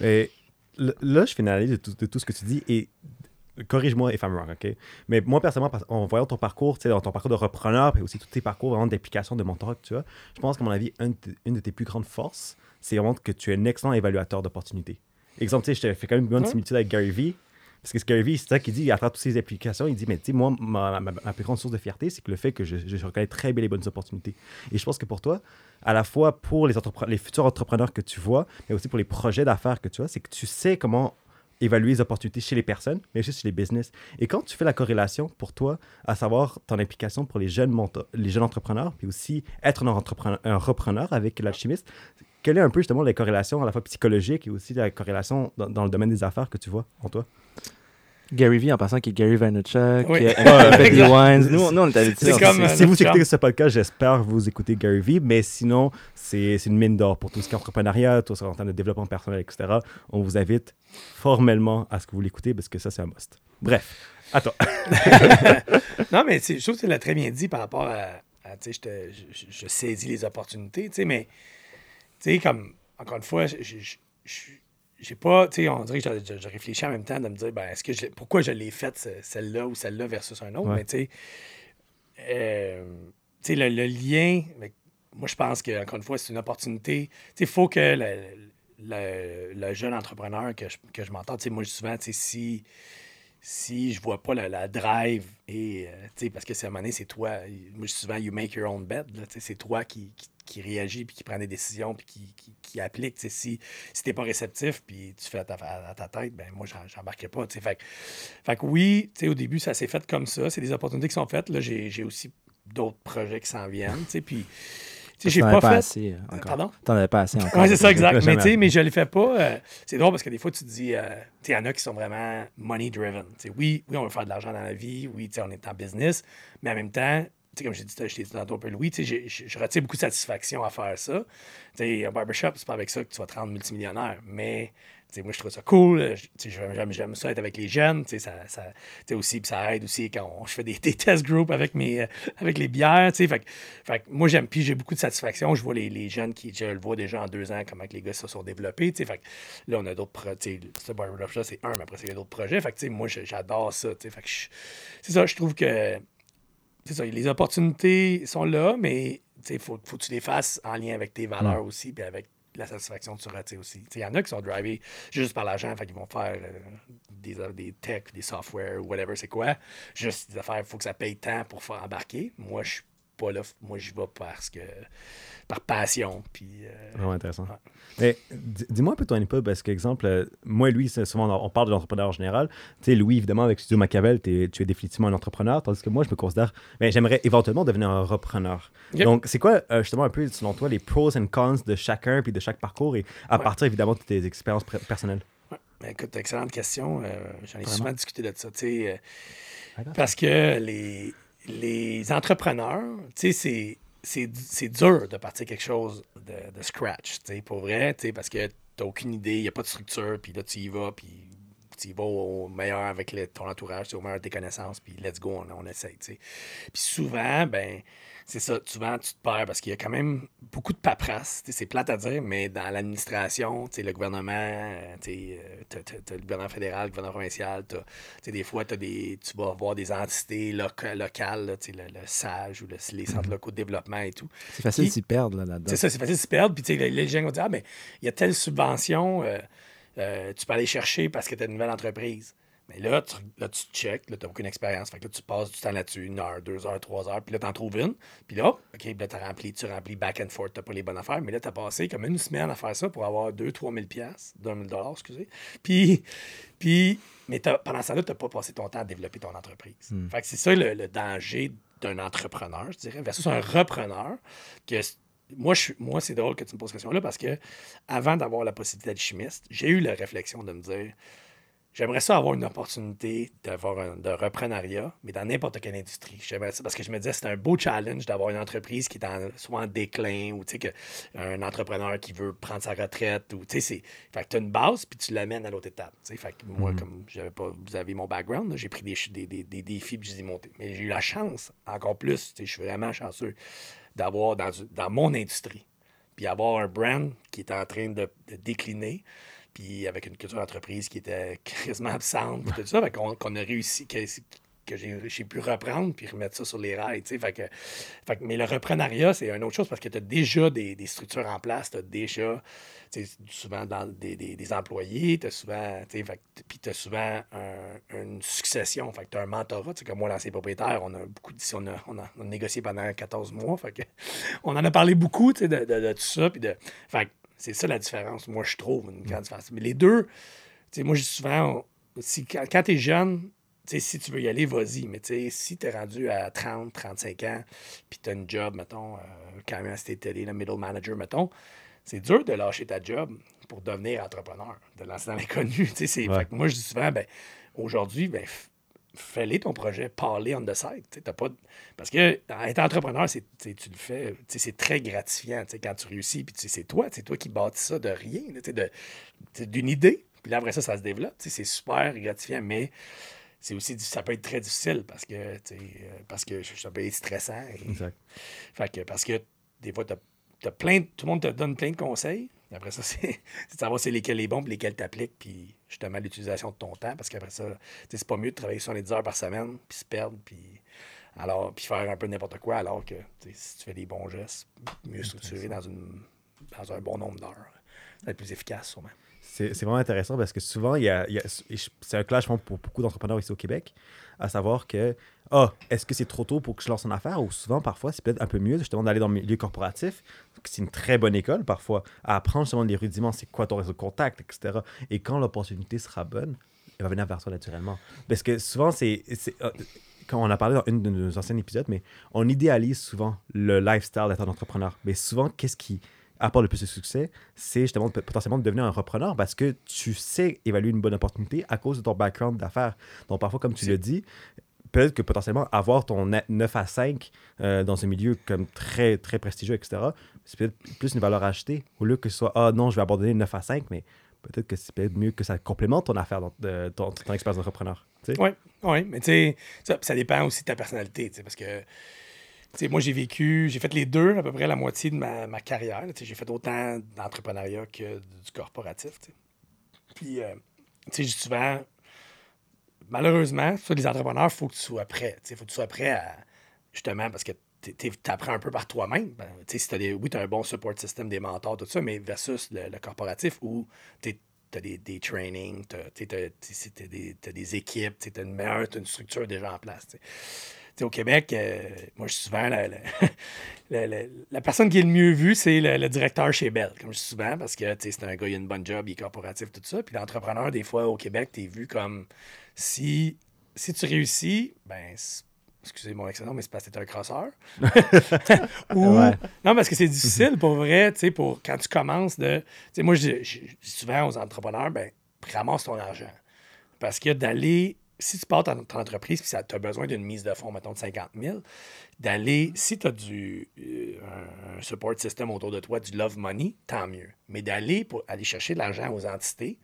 Mais l- là, je fais une analyse de tout, de tout ce que tu dis et corrige-moi if I'm wrong, OK? Mais moi, personnellement, en voyant ton parcours, tu sais, dans ton parcours de repreneur, et aussi tous tes parcours vraiment d'application de mentorat que tu as, je pense qu'à mon avis, une de tes plus grandes forces, c'est vraiment que tu es un excellent évaluateur d'opportunités. Exemple, tu sais, je te fais quand même une bonne Ouais. similitude avec Gary Vee. Parce que Vee, c'est ça qu'il dit à travers toutes ces applications. Il dit, mais tu sais, moi, ma, plus grande source de fierté, c'est que le fait que je, reconnais très bien les bonnes opportunités. Et je pense que pour toi, à la fois pour les, les futurs entrepreneurs que tu vois, mais aussi pour les projets d'affaires que tu as, c'est que tu sais comment évaluer les opportunités chez les personnes, mais aussi chez les business. Et quand tu fais la corrélation pour toi, à savoir ton implication pour les jeunes, les jeunes entrepreneurs, puis aussi être un, entrepreneur, un repreneur avec l'alchimiste, quelle est un peu justement la corrélation à la fois psychologique et aussi la corrélation dans, dans le domaine des affaires que tu vois en toi? Gary Vee, en passant, qui est Gary Vaynerchuk, Oui. qui est. Wines. Nous, nous, on est on comme, euh, si vous écoutez ce podcast, j'espère que vous écoutez Gary Vee, mais sinon, c'est c'est une mine d'or pour tout ce qui est entrepreneuriat, tout ce qui est en termes de développement personnel, etc. On vous invite formellement à ce que vous l'écoutez parce que ça, c'est un must. Bref, attends. non, mais c'est- je trouve que tu l'as très bien dit par rapport à. à, tu sais, je, te- je- je saisis les opportunités, tu sais, mais, sais, comme, encore une fois, j'ai pas, tu sais, on dirait que je, je- je réfléchis en même temps de me dire, ben, est-ce que je, pourquoi je l'ai faite, ce- celle-là ou celle-là versus un autre, Ouais. mais tu sais, euh, tu sais, le, le lien, moi, je pense que, encore une fois, c'est une opportunité. Tu sais, il faut que le, le- le jeune entrepreneur que je, que je m'entends, tu sais, moi, souvent, tu sais, si si je vois pas la, la drive et euh, tu parce que c'est à un moment donné, c'est toi moi souvent you make your own tu sais, c'est toi qui, qui, qui réagit puis qui prend des décisions puis qui, qui, applique tu si si t'es pas réceptif puis tu fais à ta, tête ben moi j'embarquerai pas tu sais. fait, fait que oui tu au début ça s'est fait comme ça c'est des opportunités qui sont faites là j'ai aussi d'autres projets qui s'en viennent tu puis tu j'ai T'en pas avais fait assez euh, encore. Pardon? T'en avais pas assez encore. Oui, c'est ça, exact. Mais, tu sais, assez. mais je le fais pas. euh, c'est drôle parce que des fois, tu te dis, euh, tu sais, il y en a qui sont vraiment money driven. Tu sais, oui, oui, on veut faire de l'argent dans la vie. Oui, tu sais, on est en business. Mais en même temps, tu sais, comme j'ai dit, je t'ai dit tantôt un peu Louis, tu sais, j'ai- je je retire beaucoup de satisfaction à faire ça. Tu sais, un barbershop, c'est pas avec ça que tu vas te rendre multimillionnaire. Mais, moi, je trouve ça cool. euh, J'aime, ça être avec les jeunes. Ça, ça, aussi, ça aide aussi quand on- je fais des, des test groups avec, mes, euh, avec les bières. Fait, que- fait moi, j'aime, puis j'ai beaucoup de satisfaction. Je vois les, les jeunes qui, je le vois déjà en deux ans, comment que les gars se sont développés. Fait là, on a d'autres projets. Ce barbershop, c'est un, mais après, ça, il y a d'autres projets. Fait moi, j'adore ça. Fait c'est ça, je trouve que c'est ça, les opportunités sont là, mais il faut, faut que tu les fasses en lien avec tes valeurs aussi, puis avec la satisfaction que tu retires aussi. Il y en a qui sont drivés juste par l'argent, fait vont faire euh, des, des tech, des software, whatever, c'est quoi. Juste des affaires, il faut que ça paye tant pour faire embarquer. Moi, je suis pas là, moi, je vais parce que par passion, puis... euh, Vraiment intéressant. Ouais. Dis-moi un peu ton époque, parce qu'exemple, euh, moi et c'est souvent on parle de l'entrepreneur en général. Tu sais, Louis, évidemment, avec Studio Machiavel, tu es définitivement un entrepreneur, tandis que moi, je me considère, ben, j'aimerais éventuellement devenir un repreneur. Donc, c'est quoi, euh, justement, un peu, selon toi, les pros and cons de chacun, puis de chaque parcours, et à Ouais. partir, évidemment, de tes expériences personnelles? Ben, écoute, excellente question. J'en ai Vraiment? souvent discuté de ça. tu sais, D'accord. parce que les, les entrepreneurs, tu sais, c'est- dur de partir quelque chose de, scratch, tu sais, pour vrai, tu sais, parce que n'as aucune idée, il n'y a pas de structure, puis là, tu y vas, puis tu y vas au meilleur avec ton entourage, au meilleur de tes connaissances, puis let's go, on, on essaye, tu sais. Puis souvent, ben, c'est ça, souvent, tu te perds parce qu'il y a quand même beaucoup de paperasse. C'est plate à dire, mais dans l'administration, le gouvernement, euh, tu euh, le gouvernement fédéral, le gouvernement provincial, t'as- des fois, t'as des, tu vas voir des entités loca- locales, là, le, le SAGE ou le- les centres locaux de développement et tout. C'est facile de s'y perdre là, là-dedans. C'est ça, c'est facile de se perdre. Puis, les, les gens vont dire, ah, mais il y a telle subvention, euh, euh, tu peux aller chercher parce que tu as une nouvelle entreprise. Mais là, tu, là, tu checkes, là, tu n'as aucune expérience. Fait que là, tu passes du temps là-dessus, une heure, deux heures, trois heures, puis là, tu en trouves une. Puis là, OK, là, tu rempli, tu remplis back and forth, tu pas les bonnes affaires. Mais là, tu as passé comme une semaine à faire ça pour avoir 2 3 000 piastres, 2 000 dollars, excusez. Puis, puis mais t'as- pendant ça, là, tu n'as pas passé ton temps à développer ton entreprise. Fait que c'est ça le, le danger d'un entrepreneur, je dirais, versus un repreneur que moi, je moi c'est drôle que tu me poses cette question-là parce que avant d'avoir la possibilité d'être chimiste, j'ai eu la réflexion de me dire j'aimerais ça avoir une opportunité d'avoir un de reprenariat, mais dans n'importe quelle industrie. J'aimerais ça parce que je me disais c'est un beau challenge d'avoir une entreprise qui est en, soit en déclin ou que un entrepreneur qui veut prendre sa retraite ou tu sais, c'est. Fait que tu as une base puis tu l'amènes à l'autre étape. Fait que moi, comme j'avais pas. Vous avez mon background, j'ai pris des, des, des, des défis puis je les ai montés. Mais j'ai eu la chance, encore plus, je suis vraiment chanceux d'avoir dans, dans mon industrie, puis avoir un brand qui est en train de, de décliner, puis avec une culture d'entreprise qui était quasiment absente, tout ça, qu'on a réussi, que, j'ai pu reprendre puis remettre ça sur les rails, fait que, fait que- mais le reprenariat, c'est une autre chose parce que tu as déjà des, structures en place, tu as déjà, souvent dans des, employés, tu as souvent, puis tu as souvent un- une succession, fait que tu as un mentorat, comme moi, l'ancien propriétaire, on a beaucoup, on a, on a, négocié pendant 14 mois, fait que on en a parlé beaucoup, de, de- de tout ça, puis de, fait c'est ça la différence, moi, je trouve, une grande différence. Mais les deux, tu sais, moi, je dis souvent, si, quand, quand tu es jeune, tu sais, si tu veux y aller, vas-y. Mais tu sais, si tu es rendu à 30, 35 ans, puis tu as une job, mettons, euh, quand même, si tu le middle manager, mettons, c'est dur de lâcher ta job pour devenir entrepreneur, de lancer dans l'inconnu. Tu sais, c'est- Ouais. moi, je dis souvent, ben, aujourd'hui, ben, fais-les ton projet, parler on the side. T'as pas Parce que être entrepreneur, c'est, tu le fais, c'est très gratifiant quand tu réussis, puis c'est toi, c'est toi qui bâtis ça de rien, d'une idée. Puis là, après ça, ça se développe. C'est super gratifiant, mais c'est aussi, ça peut être très difficile parce que, euh, parce que ça peut être stressant. et- Exact. fait que, parce que des fois, t'as, t'as plein, de- tout le monde te donne plein de conseils. Après ça, c'est, de savoir c'est lesquels les bons lesquels t'appliques, puis justement l'utilisation de ton temps. Parce qu'après ça, c'est pas mieux de travailler 70 heures par semaine, puis se perdre, puis, alors, puis faire un peu n'importe quoi, alors que si tu fais des bons gestes, mieux structuré dans, une, dans un bon nombre d'heures, ça va être plus efficace, sûrement. C'est vraiment intéressant parce que souvent, il y a, il y c'est un clash pour beaucoup d'entrepreneurs ici au Québec, à savoir que, ah, est-ce que c'est trop tôt pour que je lance une affaire? Ou souvent, parfois, c'est peut-être un peu mieux justement d'aller dans le milieu corporatif, c'est une très bonne école parfois, à apprendre justement les rudiments, c'est quoi ton réseau de contact, etc. Et quand l'opportunité sera bonne, elle va venir vers toi naturellement. Parce que souvent, c'est. euh, Quand on a parlé dans une de nos anciens épisodes, mais on idéalise souvent le lifestyle d'être un entrepreneur. Mais souvent, qu'est-ce qui apporte le plus de succès, c'est justement de- potentiellement de devenir un repreneur parce que tu sais évaluer une bonne opportunité à cause de ton background d'affaires. Donc parfois, comme tu le dis, peut-être que potentiellement avoir ton ne- 9 à 5 euh, dans un milieu comme très, très prestigieux, etc., c'est peut-être plus une valeur ajoutée au lieu que ce soit « Ah non, je vais abandonner le 9 à 5 » mais peut-être que c'est peut-être mieux que ça complémente ton affaire, dans- ton, ton expérience d'entrepreneur. Oui, oui, mais tu sais, ça, ça dépend aussi de ta personnalité, parce que, moi, j'ai vécu, j'ai fait les deux, à peu près la moitié de ma, ma carrière, j'ai fait autant d'entrepreneuriat que du corporatif. Puis, euh, tu sais, souvent, malheureusement, les entrepreneurs, il faut que tu sois prêt, il faut que tu sois prêt à, justement, parce que tu apprends un peu par toi-même. Ben, si t'as des, oui, tu as un bon support system, des mentors, tout ça, mais versus le, le corporatif où tu as des, des trainings, tu as, des, équipes, tu as une meilleure, t'as une structure déjà en place. Au Québec, euh, moi, je suis souvent la, la, la- la- personne qui est le mieux vue, c'est le, le directeur chez Bell, comme je dis souvent, parce que c'est un gars, il a une bonne job, il est corporatif, tout ça. Puis l'entrepreneur, des fois, au Québec, tu es vu comme si, si tu réussis, ben, excusez mon accent, mais c'est parce que t'es un crosseur. Ou, Ouais. Non, parce que c'est difficile pour vrai, tu sais, pour quand tu commences de. Tu sais, moi, je dis souvent aux entrepreneurs, ben, ramasse ton argent. Parce que d'aller si tu pars ton, ton entreprise et tu as besoin d'une mise de fonds, mettons, de 50 000, d'aller, si tu as du, euh, un, support system autour de toi, du love money, tant mieux. Mais d'aller pour aller chercher de l'argent aux entités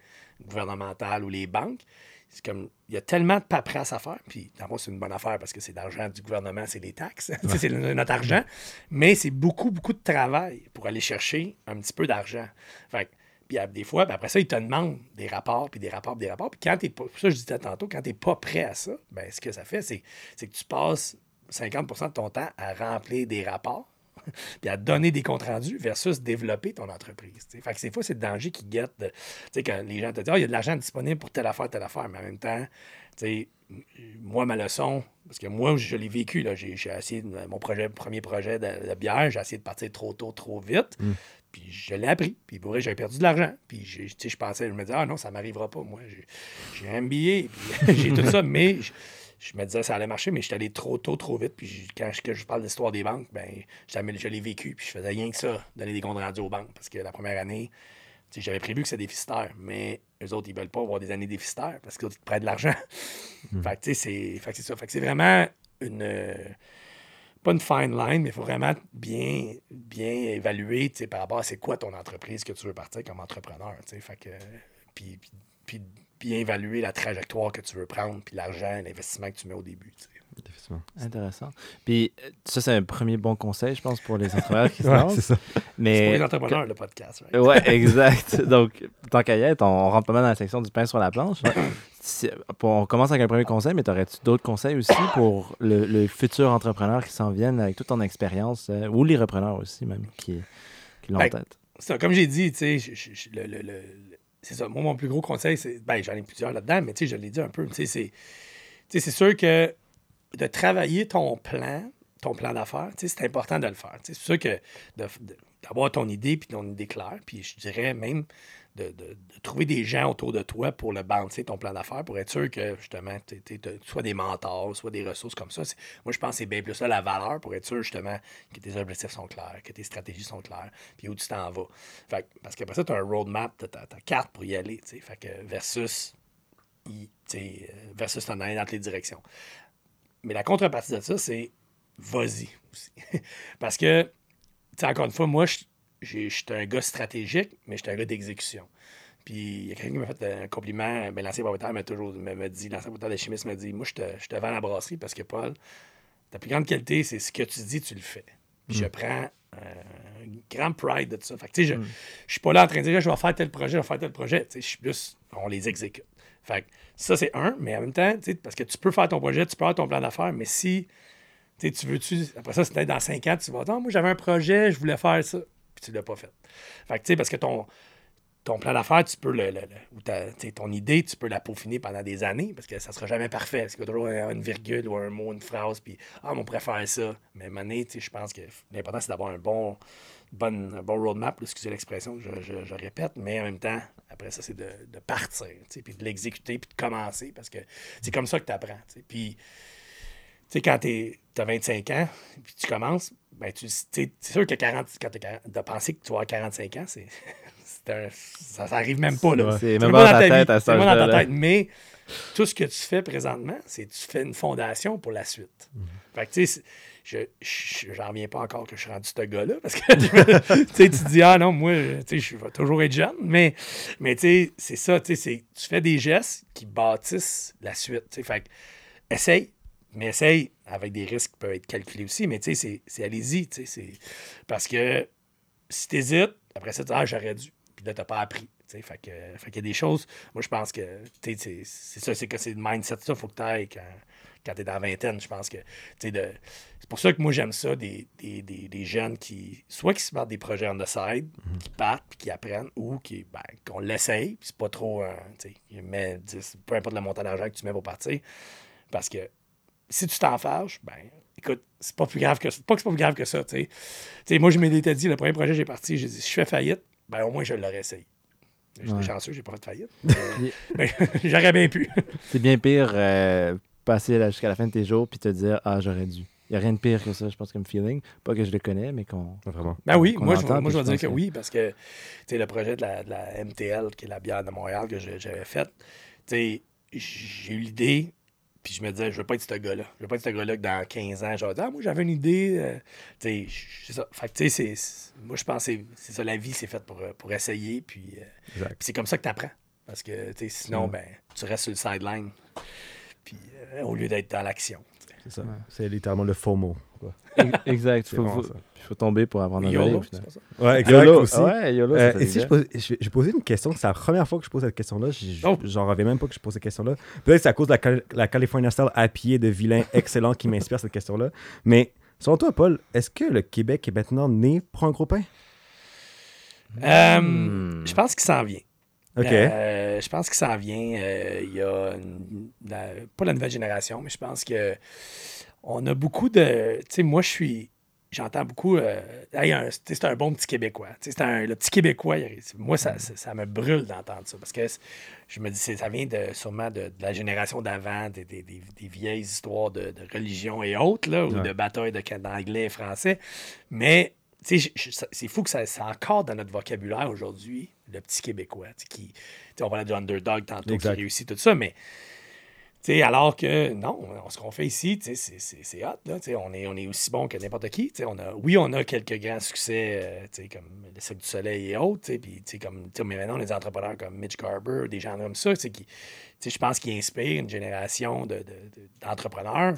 gouvernementales ou les banques, c'est comme, il y a tellement de paperasse à faire, puis d'abord, c'est une bonne affaire parce que c'est de l'argent du gouvernement, c'est les taxes, c'est le- notre argent, mais c'est beaucoup, beaucoup de travail pour aller chercher un petit peu d'argent. Fait que, puis des fois, ben, après ça, ils te demandent des rapports, puis des rapports, puis des rapports. Puis quand t'es pas, ça, je disais tantôt, quand tu n'es pas prêt à ça, ben, ce que ça fait, c'est que tu passes 50% de ton temps à remplir des rapports, puis à donner des comptes rendus versus développer ton entreprise. tu sais. Fait que des fois, c'est le danger qui guette. Tu sais, quand les gens te disent, Ah, il y a de l'argent disponible pour telle affaire, telle affaire, mais en même temps, tu sais, moi, ma leçon, parce que moi, je l'ai vécu, là, j'ai j'ai essayé, mon premier projet de, de bière, j'ai essayé de partir trop tôt, trop vite, puis je l'ai appris, puis pour vrai, j'avais perdu de l'argent, puis sais, je pensais, je me disais, ah non, ça m'arrivera pas, moi, j'ai- un puis j'ai tout ça, mais je, je me disais ça allait marcher, mais j'étais allé trop tôt, trop vite. Puis quand je, que je parle de l'histoire des banques, ben, je l'ai vécu. Puis je faisais rien que ça, donner des comptes rendus aux banques. Parce que la première année, j'avais prévu que c'était déficitaire. Mais eux autres, ils veulent pas avoir des années déficitaires parce qu'ils te prêtent de l'argent. fait que tu sais, c'est fait que c'est ça. Fait que c'est vraiment une. euh, pas une fine line, mais il faut vraiment bien, bien évaluer par rapport à c'est quoi ton entreprise que tu veux partir comme entrepreneur. Fait que, puis, bien évaluer la trajectoire que tu veux prendre, puis l'argent, l'investissement que tu mets au début. Intéressant. Puis euh, ça, c'est un premier bon conseil, je pense, pour les entrepreneurs qui se Ouais, lancent. c'est ça. C'est pour Mais les entrepreneurs, le podcast. right? Ouais, exact. Donc, tant qu'à y être, on rentre pas mal dans la section du pain sur la planche. On commence avec un premier conseil, mais t'aurais-tu d'autres conseils aussi pour le, le futur entrepreneur qui s'en viennent avec toute ton expérience, euh, ou les repreneurs aussi, même, qui, qui l'ont en Ben, tête? Ça, comme j'ai dit, tu sais, le- le- le- c'est ça. Moi, mon plus gros conseil, c'est. Ben, j'en ai plusieurs là-dedans, mais tu sais, je l'ai dit un peu. Tu sais, c'est. tu sais, c'est sûr que de travailler ton plan, ton plan d'affaires, c'est important de le faire. C'est sûr que d'avoir ton idée puis ton idée claire, puis je dirais même de, trouver des gens autour de toi pour le bouncer ton plan d'affaires, pour être sûr que justement, tu soit des mentors, soit des ressources comme ça. Moi, je pense que c'est bien plus ça la valeur pour être sûr justement que tes objectifs sont clairs, que tes stratégies sont claires, puis où tu t'en vas. Fait parce qu'après ça, tu as un roadmap, tu as ta carte pour y aller. Fait que versus, euh, versus t'en aller dans toutes les directions. Mais la contrepartie de ça, c'est vas-y aussi. Parce que, tu sais, encore une fois, moi, je j'étais un gars stratégique, mais j'étais un gars d'exécution. Puis il y a quelqu'un qui m'a fait un compliment. Ben, l'ancien propriétaire m'a toujours m'a dit, l'ancien propriétaire de chimiste m'a dit Moi, je te, je te vends la brasserie parce que Paul, ta plus grande qualité, c'est ce que tu dis, tu le fais. Puis je prends euh, un grand pride de tout ça. Fait que, tu sais, je, je suis pas là en train de dire je vais faire tel projet, je vais faire tel projet. Tu sais, je suis plus, on les exécute. Fait que ça, c'est un, mais en même temps, parce que tu peux faire ton projet, tu peux avoir ton plan d'affaires, mais si tu veux-tu, après ça, peut-être dans cinq ans, tu vas dire, Ah, moi, j'avais un projet, je voulais faire ça, puis tu l'as pas fait. Fait que, tu sais, parce que ton, ton plan d'affaires, tu peux le, le- ou ton idée, tu peux la peaufiner pendant des années parce que ça sera jamais parfait. Parce qu'il y a toujours un- une virgule ou un mot, une phrase, puis ah, mais on pourrait ça. Mais à je pense que l'important, c'est d'avoir un bon, bonne, bon roadmap, excusez l'expression je, je- je répète, mais en même temps, après ça, c'est de, de partir, puis de l'exécuter, puis de commencer parce que c'est comme ça que tu apprends. Tu sais, quand tu as 25 ans, puis tu commences, ben, tu c'est sûr que 40, quand t'as 40 de penser que tu vas avoir 45 ans, c'est, un- ça, ça arrive même pas. Là. C'est même pas dans ta tête vie, à c'est pas dans ta tête. Mais tout ce que tu fais présentement, c'est que tu fais une fondation pour la suite. Fait que, tu sais, je, je- j'en reviens pas encore que je suis rendu ce gars-là parce que tu te dis, ah non, moi, je vais toujours être jeune, mais, mais tu sais, c'est ça, tu sais, tu fais des gestes qui bâtissent la suite. tu sais. Fait essaye, mais essaye avec des risques qui peuvent être calculés aussi, mais tu sais, c'est- allez-y, tu sais, c'est- parce que si tu hésites, après ça, tu dis, ah, j'aurais dû, puis là, tu n'as pas appris. tu sais. Fait que, fait qu'il y a des choses, moi, je pense que, c'est ça, c'est que c'est le mindset, ça, faut que tu ailles quand, quand tu es dans la vingtaine, je pense que, de- c'est pour ça que moi, j'aime ça, des, des, des, des jeunes qui, soit qui se partent des projets on the side, qui partent, puis qui apprennent, ou qui, ben, qu'on l'essaye, puis c'est pas trop, tu sais, il met 10, peu importe le montant d'argent que tu mets pour partir, parce que si tu t'en fâches, ben, écoute, c'est pas plus grave que ça. Pas que c'est pas plus grave que ça, tu sais. Moi, je m'étais dit, le premier projet, j'ai parti, j'ai dit, si je fais faillite, ben, au moins, je l'aurais essayé. J'étais Ouais. chanceux, j'ai pas fait de faillite. Mais j'aurais bien pu. C'est bien pire euh, passer jusqu'à la fin de tes jours puis te dire Ah, j'aurais dû. Il n'y a rien de pire que ça, je pense, comme feeling. Pas que je le connais, mais qu'on. Vraiment. Ben oui, moi, je, moi, je vais dire que oui, parce que, tu sais, le projet de la, de la MTL, qui est la bière de Montréal que j'avais faite, tu sais, j'ai eu l'idée, Puis je me disais, je veux pas être ce gars-là. Je veux pas être ce gars-là que dans 15 ans, genre, ah, moi, j'avais une idée. euh, tu sais, c'est ça. Fait que, tu sais, moi, je pense que c'est- ça, la vie, c'est faite pour, pour essayer. Puis, euh, puis c'est comme ça que tu apprends. Parce que, tu sais, sinon, Mm. ben, tu restes sur le sideline. Puis, euh, au lieu d'être dans l'action. C'est ça. C'est littéralement le faux mot. quoi. Exact. C'est Faut, tomber pour apprendre à voler. YOLO? Ouais, YOLO aussi. Ouais, YOLO, Euh, et si je, pose, je, je posais une question, c'est la première fois que je pose cette question-là. Oh. J'en reviens même pas que je pose cette question-là. Peut-être que c'est à cause de la California Style à pied de vilain excellent qui m'inspire cette question-là. Mais selon toi, Paul, est-ce que le Québec est maintenant né pour un gros pain? Euh, Hmm. Je pense qu'il s'en vient. Euh, je pense qu'il s'en vient. euh, Il y a une- la- pas la nouvelle génération, mais je pense que on a beaucoup de. Tu sais, moi, je suis. J'entends beaucoup. euh, Hey, c'est un bon petit Québécois. C'est un, le petit Québécois. moi, ça, ça, ça me brûle d'entendre ça. Parce que je me dis, ça vient de, sûrement de, de la génération d'avant, des, des- des- des vieilles histoires de, de religion et autres, là, ou Ouais. de bataille de d'anglais et français. Mais ça- c'est fou que ça, c'est encore dans notre vocabulaire aujourd'hui, le petit Québécois, qui, on parlait de underdog tantôt, Exact. qui réussit tout ça, mais alors que non, ce qu'on fait ici, c'est- hot. Là, on, est, on est aussi bon que n'importe qui. On a, oui, on a quelques grands succès, euh, comme le Cirque du Soleil et autres. Puis, comme, mais maintenant, les entrepreneurs comme Mitch Garber, des gens comme ça, qui, je pense qu'ils inspirent une génération de- de- de- d'entrepreneurs.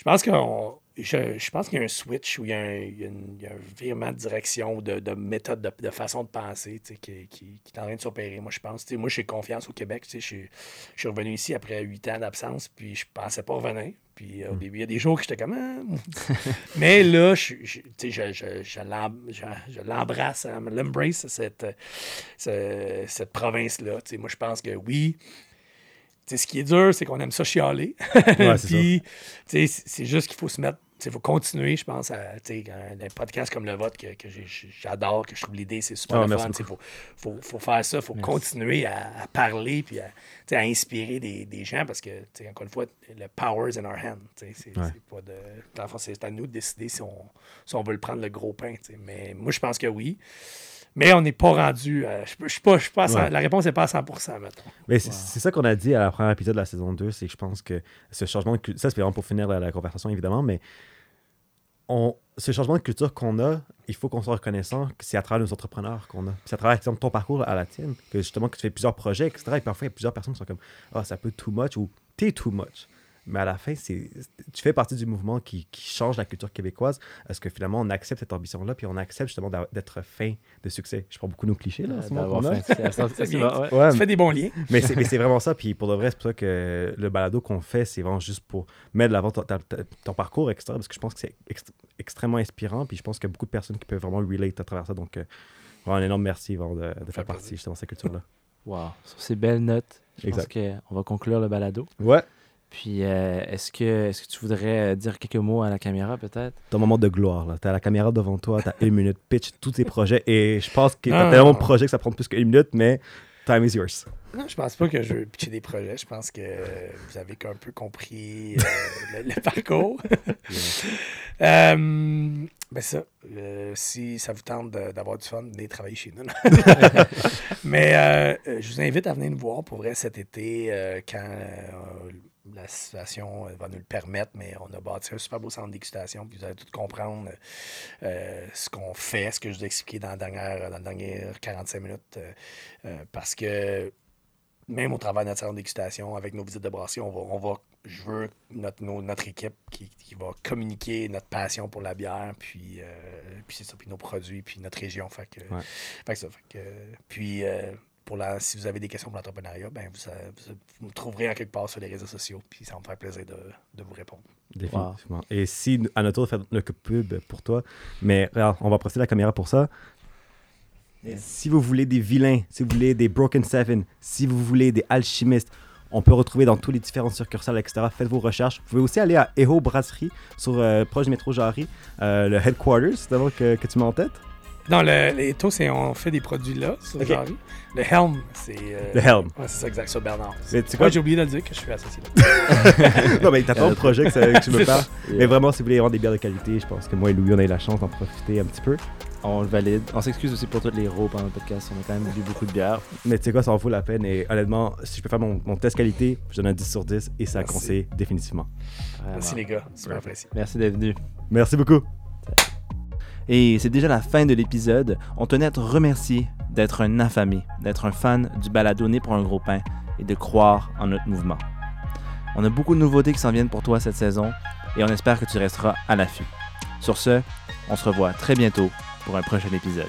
Je pense qu'on. Je, je pense qu'il y a un switch où il y a un, il y a une- il y a un virement de direction, de, de méthode, de, de façon de penser qui, qui- qui est en train de s'opérer. Moi, je pense. Moi, j'ai confiance au Québec. Je suis- je suis revenu ici après huit ans d'absence, puis je pensais pas revenir. Puis euh, au début, il y a des jours que j'étais comme. Ah. Mais là, je, je, je, je, je l'em- je- je l'embrasse, hein, l'embrace, cette, ce- cette province-là. Moi, je pense que oui. Ce qui est dur, c'est qu'on aime ça chialer. Ouais, c'est Puis, juste qu'il faut se mettre. Il faut continuer, je pense, à un, un podcast comme le vôtre que, j'adore, que je trouve l'idée, c'est super le merci fun. Il faut, faut, faut faire ça, il faut continuer à, à parler puis à, inspirer des, des gens parce que, encore une fois, le power is in our hand. C'est Ouais. à nous de décider si on, si on veut le prendre le gros pain. Mais moi, je pense que oui. Mais on n'est pas rendu. à- je, je suis pas, je pas Ouais. La réponse n'est pas à 100 mettons. Mais c'est c'est ça qu'on a dit à la première épisode de la saison 2, c'est que je pense que ce changement de culture, ça c'est vraiment pour finir la, la conversation évidemment, mais on, ce changement de culture qu'on a, il faut qu'on soit reconnaissant que c'est à travers nos entrepreneurs qu'on a. C'est à travers, exemple, ton parcours à la tienne, que justement que tu fais plusieurs projets, etc. Et parfois, il y a plusieurs personnes qui sont comme Ah, ça peut too much ou t'es too much. Mais à la fin, c'est tu fais partie du mouvement qui, qui change la culture québécoise. Est-ce que finalement, on accepte cette ambition-là, puis on accepte justement d'être fin de succès? Je prends beaucoup nos clichés là, en ce moment Tu fais des bons liens. mais c'est mais c'est vraiment ça. Puis pour de vrai, c'est pour ça que le balado qu'on fait, c'est vraiment juste pour mettre de l'avant ton, parcours, etc. Parce que je pense que c'est ext- extrêmement inspirant. Puis je pense qu'il y a beaucoup de personnes qui peuvent vraiment relate à travers ça. Donc, euh, vraiment un énorme merci vraiment, de, de faire partie justement de cette culture-là. Wow. Sur ces belles notes, je Exact. pense qu'on va conclure le balado. Ouais. Puis, euh, est-ce que, est que tu voudrais euh, dire quelques mots à la caméra, peut-être? Ton moment de gloire, là. T'as la caméra devant toi, t'as une minute, pitch tous tes projets. Et je pense que t'as Ah. tellement de projets que ça prend plus qu'une minute, mais time is yours. Non, je pense pas que je veux pitcher des projets. Je pense que vous avez un peu compris euh, le, le parcours. Euh, ben ça, euh, si ça vous tente de- d'avoir du fun, venez travailler chez nous. Mais euh, euh, je vous invite à venir nous voir pour vrai cet été euh, quand euh, la situation euh, va nous le permettre. Mais on a bâti un super beau centre de dégustation. Puis vous allez tout comprendre euh, ce qu'on fait, ce que je vous ai expliqué dans la dernière, dans la dernière 45 minutes. euh, parce que même au travers de notre salon de dégustation, avec nos visites de brasserie, on va, on va je veux notre, nos- notre équipe qui, qui va communiquer notre passion pour la bière, puis, euh, puis c'est ça, puis nos produits, puis notre région. Fait que, Ouais. fait que ça, fait que, puis pour la, si vous avez des questions pour l'entrepreneuriat, ben vous, vous, vous me trouverez en quelque part sur les réseaux sociaux, puis ça me faire plaisir de, de vous répondre. Définitivement. Et si, à notre tour, de faire le pub pour toi, mais regarde, on va procéder la caméra pour ça. Si vous voulez des vilains, si vous voulez des Broken Seven, si vous voulez des alchimistes, on peut retrouver dans tous les différents succursales, etc. Faites vos recherches. Vous pouvez aussi aller à Eho Brasserie, sur, euh, proche du métro Jarry, euh, le headquarters, c'est d'abord que, que tu mets en tête. Non, le, les taux, c'est on fait des produits là, sur Ok. Jarry. Le Helm, c'est. euh, Le Helm. Ouais, c'est ça, exact, sur Bernard. Mais tu sais Ouais, quoi? j'ai oublié de le dire que je suis associé là. non, mais t'as ton projet que, ça- que tu me parles. Mais vraiment, si vous voulez avoir des bières de qualité, je pense que moi et Louis, on a eu la chance d'en profiter un petit peu. On le valide. On s'excuse aussi pour tous les héros pendant le podcast. On a quand même bu beaucoup de bière. Mais tu sais quoi, ça en vaut la peine. Et honnêtement, si je peux faire mon, mon test qualité, je donne un 10 sur 10 et ça Merci. conseille définitivement. Vraiment. Merci les gars, super apprécié. Merci d'être venu. Merci beaucoup. Et c'est déjà la fin de l'épisode. On tenait à te remercier d'être un affamé, d'être un fan du balado Né pour un gros pain et de croire en notre mouvement. On a beaucoup de nouveautés qui s'en viennent pour toi cette saison et on espère que tu resteras à l'affût. Sur ce, on se revoit très bientôt pour un prochain épisode.